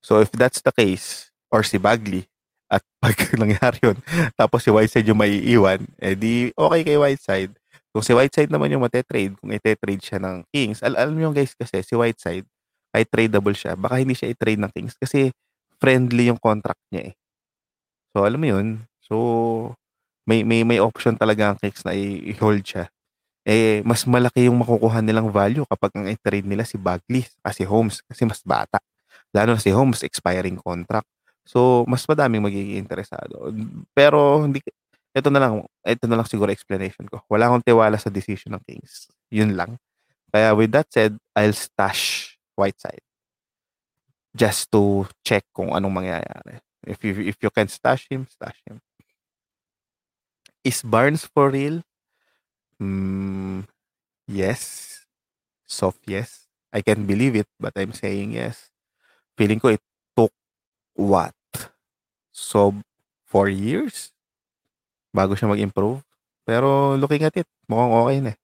B: So if that's the case, or si Bagley, at pag nangyari yun, tapos si Whiteside yung may iwan, eh di okay kay Whiteside. Kung si Whiteside naman yung mate-trade, kung ite-trade siya ng Kings, al alam niyo guys kasi si Whiteside, ay tradable siya, baka hindi siya i-trade ng Kings kasi friendly yung contract niya eh. So alam mo yun, so may may may option talaga ang Kings na i-hold siya. Eh mas malaki yung makukuha nilang value kapag ang i-trade nila si Bagley kasi Holmes kasi mas bata. Lalo na si Holmes expiring contract. So mas madaming magiging interesado. Pero hindi ito na lang, ito na lang siguro explanation ko. Wala akong tiwala sa decision ng Kings. Yun lang. Kaya with that said, I'll stash Whiteside. Just to check kung anong mangyayari. If you if you can stash him, stash him. Is Barnes for real? Mm, yes. Soft yes. I can believe it, but I'm saying yes. Feeling ko it took what? So, four years? Bago siya mag-improve. Pero looking at it, mukhang okay na eh.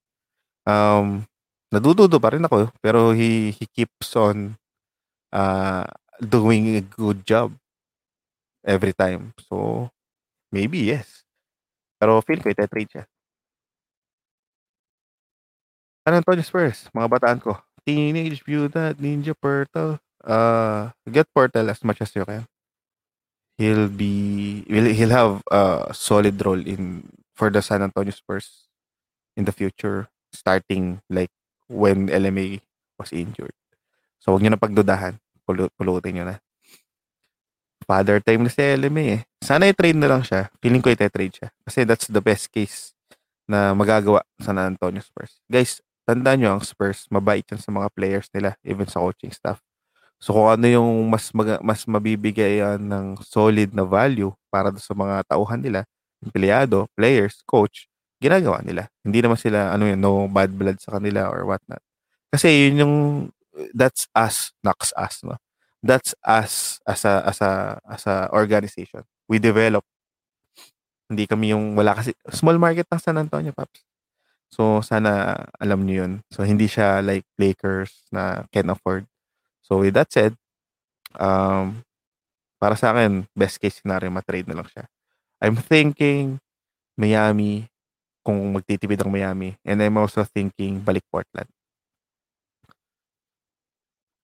B: Um, nadududo pa rin ako, pero he, he keeps on uh, doing a good job every time. So, maybe yes. Pero feel ko ite-trade siya. San Antonio Spurs, mga bataan ko. Teenage Mutant Ninja Portal. Uh, get Portal as much as you can. He'll be he'll, he'll have a solid role in for the San Antonio Spurs in the future starting like when LMA was injured. So huwag niyo na pagdudahan. Pulu- pulutin niyo na. Father time na si LMA eh. Sana i-trade na lang siya. Feeling ko i-trade siya. Kasi that's the best case na magagawa sa San Antonio Spurs. Guys, tandaan nyo ang Spurs, mabait yan sa mga players nila, even sa coaching staff. So kung ano yung mas mag- mas mabibigay yan ng solid na value para sa mga tauhan nila, empleyado, players, coach, ginagawa nila. Hindi naman sila ano yun, no bad blood sa kanila or whatnot. Kasi yun yung that's us, knocks us, no. That's us as a as a as a organization. We develop. Hindi kami yung wala kasi small market ng San Antonio Paps. So sana alam niyo yun. So hindi siya like Lakers na can afford. So with that said, um, para sa akin, best case scenario, matrade na lang siya. I'm thinking Miami, kung magtitipid ang Miami. And I'm also thinking balik Portland.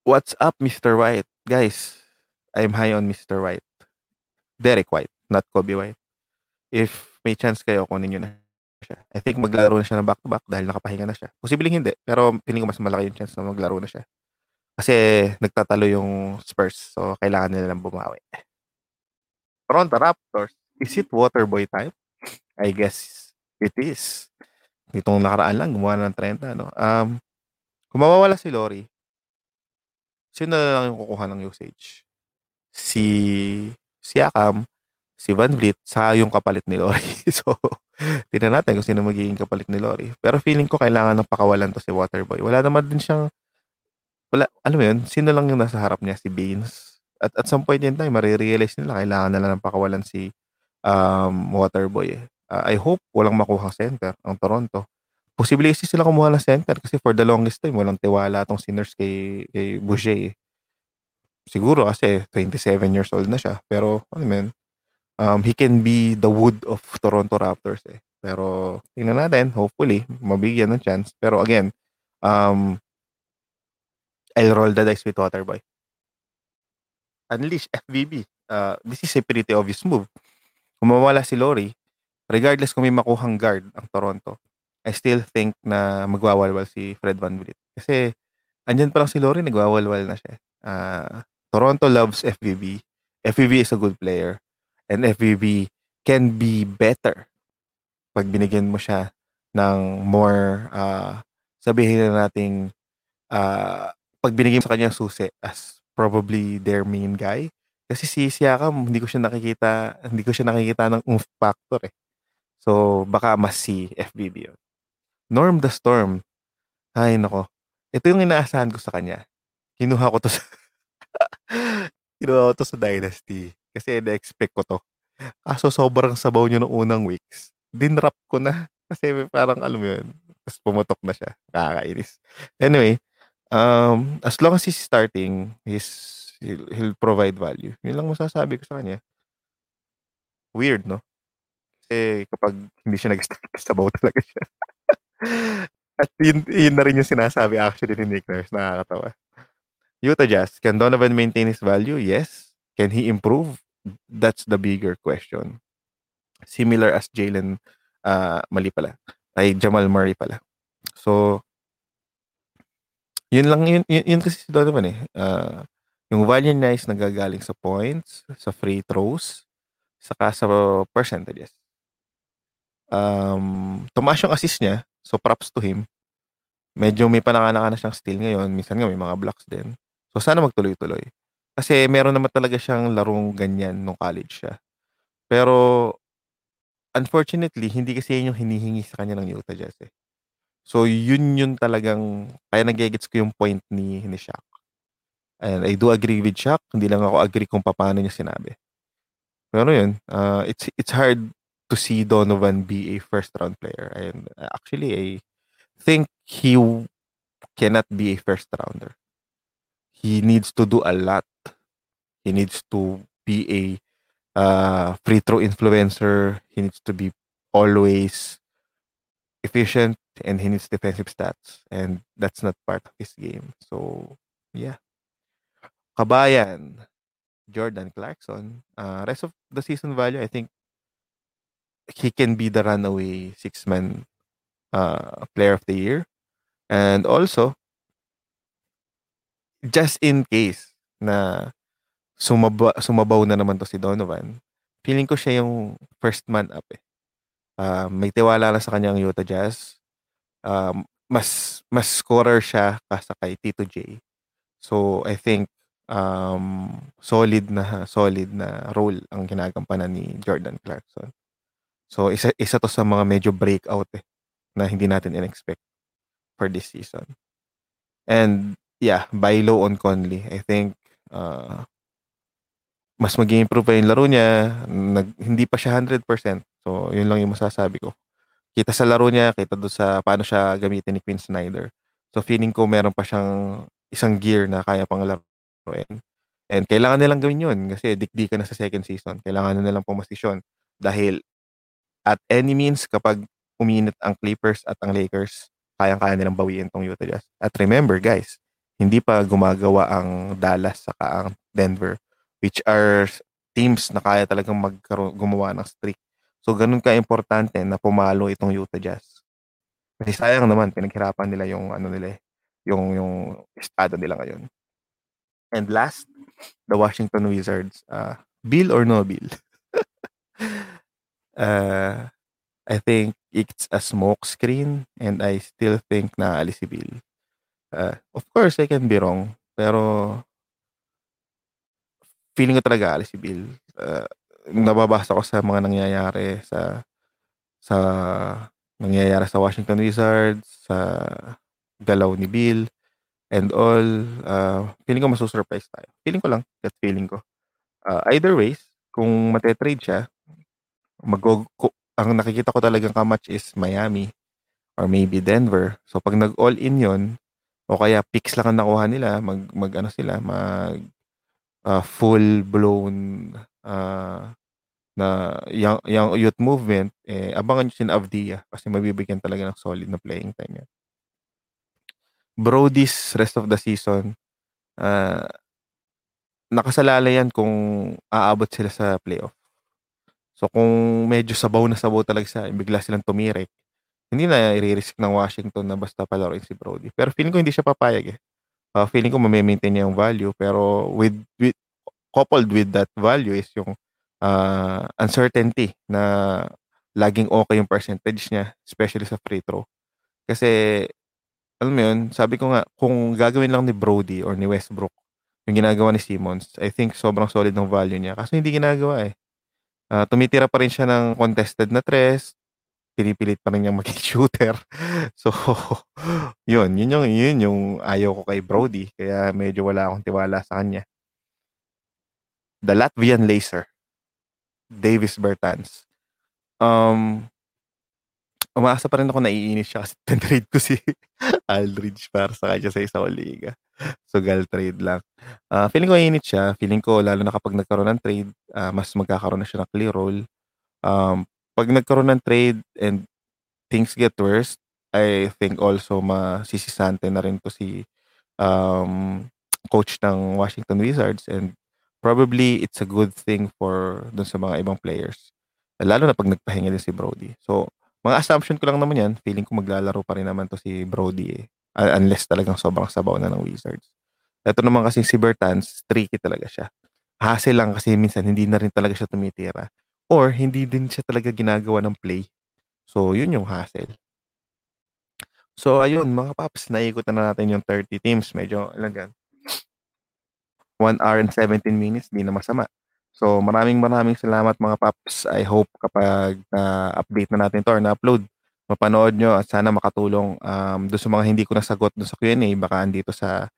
B: What's up, Mr. White? Guys, I'm high on Mr. White. Derek White, not Kobe White. If may chance kayo, kunin nyo na siya. I think maglaro na siya ng back-to-back dahil nakapahinga na siya. Posibleng hindi, pero piling ko mas malaki yung chance na maglaro na siya. Kasi nagtatalo yung Spurs. So, kailangan nila lang bumawi. Toronto Raptors. Is it Waterboy time? I guess it is. Itong nakaraan lang, gumawa ng 30. No? Um, kung mawawala si Lori, sino na lang yung kukuha ng usage? Si Siakam, si Van Vliet, sa yung kapalit ni Lori. so, tingnan natin kung sino magiging kapalit ni Lori. Pero feeling ko kailangan ng pakawalan to si Waterboy. Wala naman din siyang, wala, alam mo yun, sino lang yung nasa harap niya? Si Baines. At at some point in time, marirealize nila, kailangan nila ng pakawalan si um, Waterboy. Uh, I hope walang makuha center ang Toronto. Posible kasi sila kumuha ng center kasi for the longest time, walang tiwala tong sinners kay, kay Boucher. Siguro kasi 27 years old na siya. Pero, ano man, um, he can be the wood of Toronto Raptors eh. Pero tingnan natin, hopefully, mabigyan ng chance. Pero again, um, I'll roll the dice with Waterboy. Unleash FVB. Uh, this is a pretty obvious move. Kung mawala si Lori, regardless kung may makuhang guard ang Toronto, I still think na magwawalwal si Fred Van Vliet. Kasi andyan pa lang si Lori, nagwawalwal na siya. Uh, Toronto loves FVB. FVB is a good player and FVB can be better pag binigyan mo siya ng more uh, sabihin na nating uh, pag binigyan mo sa kanya susi as probably their main guy kasi si Siakam hindi ko siya nakikita hindi ko siya nakikita ng oomph factor eh so baka mas si FBB yun Norm the Storm ay nako ito yung inaasahan ko sa kanya kinuha ko to sa kinuha ko to sa Dynasty kasi na-expect ko to. Kaso sobrang sabaw niyo nung unang weeks. Dinrap ko na. Kasi parang alam mo yun. Tapos pumutok na siya. Kakainis. Anyway, um, as long as he's starting, he's, he'll, he'll provide value. Yun lang masasabi ko sa kanya. Weird, no? Kasi kapag hindi siya nag-start, sabaw talaga siya. At yun, yun na rin yung sinasabi actually ni Nick Nurse. Nakakatawa. Utah Jazz, can Donovan maintain his value? Yes. Can he improve? that's the bigger question. Similar as Jalen, uh, mali pala. Ay, Jamal Murray pala. So, yun lang, yun, yun, yun kasi si Donovan eh. Uh, yung value niya is nagagaling sa points, sa free throws, saka sa percentages. Um, tumaas yung assist niya, so props to him. Medyo may panakana na siyang steal ngayon, minsan nga may mga blocks din. So sana magtuloy-tuloy. Kasi meron naman talaga siyang larong ganyan nung college siya. Pero unfortunately, hindi kasi yun yung hinihingi sa kanya ng Utah Jazz eh. So yun yun talagang kaya nagigets ko yung point ni ni Shaq. And I do agree with Shaq, hindi lang ako agree kung paano niya sinabi. Pero yun, uh, it's it's hard to see Donovan be a first round player. And actually, I think he cannot be a first rounder. He needs to do a lot He needs to be a uh, free throw influencer. He needs to be always efficient and he needs defensive stats. And that's not part of his game. So, yeah. Kabayan, Jordan Clarkson. Uh, rest of the season value, I think he can be the runaway six man uh, player of the year. And also, just in case na sumaba, sumabaw na naman to si Donovan, feeling ko siya yung first man up eh. Uh, may tiwala na sa kanyang Utah Jazz. Um, mas mas scorer siya kasa kay Tito J. So I think um, solid na solid na role ang ginagampanan ni Jordan Clarkson. So isa isa to sa mga medyo breakout eh na hindi natin in-expect for this season. And yeah, buy low on Conley. I think uh, mas mag improve pa yung laro niya. Nag, hindi pa siya 100%. So, yun lang yung masasabi ko. Kita sa laro niya, kita doon sa paano siya gamitin ni Quinn Snyder. So, feeling ko meron pa siyang isang gear na kaya pang laruin. And kailangan nilang gawin yun kasi dikdikan na sa second season. Kailangan na nilang pumasisyon. Dahil at any means, kapag uminit ang Clippers at ang Lakers, kayang-kaya nilang bawiin tong Utah Jazz. At remember guys, hindi pa gumagawa ang Dallas saka ang Denver which are teams na kaya talagang magkaroon, gumawa ng streak. So, ganun ka-importante na pumalo itong Utah Jazz. Kasi sayang naman, pinaghirapan nila yung ano nila yung, yung estado nila ngayon. And last, the Washington Wizards. Uh, bill or no bill? Uh, I think it's a smoke screen and I still think na alis si Bill. Uh, of course, I can be wrong. Pero feeling ko talaga alis si Bill. Uh, nababasa ko sa mga nangyayari sa sa nangyayari sa Washington Wizards, sa galaw ni Bill, and all. Uh, feeling ko masusurprise tayo. Feeling ko lang, that feeling ko. Uh, either ways, kung matetrade siya, mag ang nakikita ko talagang kamatch is Miami or maybe Denver. So pag nag-all in yon o kaya picks lang ang nakuha nila, mag, mag ano sila, mag uh, full blown uh, na young, young youth movement, eh, abangan nyo si Avdia kasi mabibigyan talaga ng solid na playing time yan. Brody's rest of the season, uh, nakasalala yan kung aabot sila sa playoff. So kung medyo sabaw na sabaw talaga sa bigla silang tumirek, hindi na i-risk ng Washington na basta palaroin si Brody. Pero feeling ko hindi siya papayag eh. Uh, feeling ko ma-maintain niya yung value pero with, with coupled with that value is yung uh, uncertainty na laging okay yung percentage niya, especially sa free throw. Kasi alam mo yun, sabi ko nga, kung gagawin lang ni Brody or ni Westbrook yung ginagawa ni Simmons, I think sobrang solid ng value niya. Kasi hindi ginagawa eh. Uh, tumitira pa rin siya ng contested na tres. Pinipilit pa rin niyang maging shooter. so, yun. Yun yung, yun yung ayaw ko kay Brody. Kaya medyo wala akong tiwala sa kanya. The Latvian Laser. Davis Bertans. Um, umaasa pa rin ako naiinis siya kasi trade ko si Aldridge para sa kanya sa isang liga. So, gal trade lang. Uh, feeling ko init siya. Feeling ko lalo na kapag nagkaroon ng trade, uh, mas magkakaroon na siya ng clear role. Um, pag nagkaroon ng trade and things get worse, I think also masisisante na rin to si um, coach ng Washington Wizards and probably it's a good thing for dun sa mga ibang players. Lalo na pag nagpahinga din si Brody. So, mga assumption ko lang naman yan. Feeling ko maglalaro pa rin naman to si Brody eh. unless talagang sobrang sabaw na ng Wizards. Ito naman kasi si Bertans, tricky talaga siya. Hassle lang kasi minsan hindi na rin talaga siya tumitira. Or hindi din siya talaga ginagawa ng play. So, yun yung hassle. So, ayun, mga paps, naikot na natin yung 30 teams. Medyo, ilan gan? 1 hour and 17 minutes, di na masama. So, maraming maraming salamat mga paps. I hope kapag na-update na natin to or na-upload, mapanood nyo at sana makatulong um, doon sa mga hindi ko nasagot doon sa Q&A, baka andito sa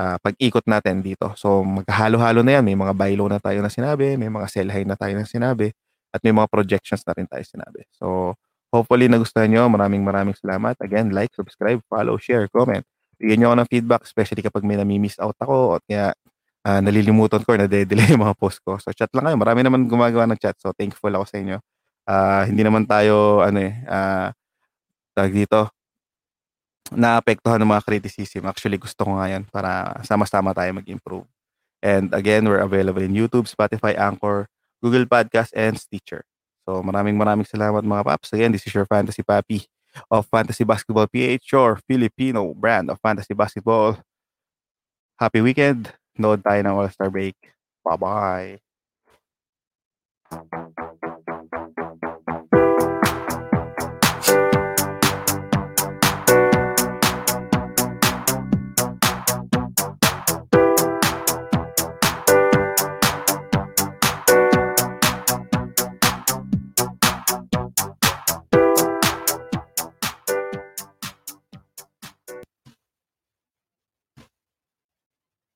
B: uh, pag-ikot natin dito. So, maghalo-halo na yan. May mga buy low na tayo na sinabi, may mga sell high na tayo na sinabi, at may mga projections na rin tayo sinabi. So, hopefully nagustuhan nyo. Maraming maraming salamat. Again, like, subscribe, follow, share, comment. Bigyan nyo ako ng feedback, especially kapag may nami-miss out ako at kaya uh, nalilimutan ko na delay yung mga post ko. So chat lang kayo. Marami naman gumagawa ng chat. So thankful ako sa inyo. Uh, hindi naman tayo ano eh uh, tag dito naapektuhan ng mga criticism. Actually gusto ko nga yan para sama-sama tayo mag-improve. And again, we're available in YouTube, Spotify, Anchor, Google Podcast, and Stitcher. So maraming maraming salamat mga paps. Again, this is your Fantasy Papi of Fantasy Basketball PH, your Filipino brand of Fantasy Basketball. Happy weekend! Nood tayo ng All-Star break. Bye-bye!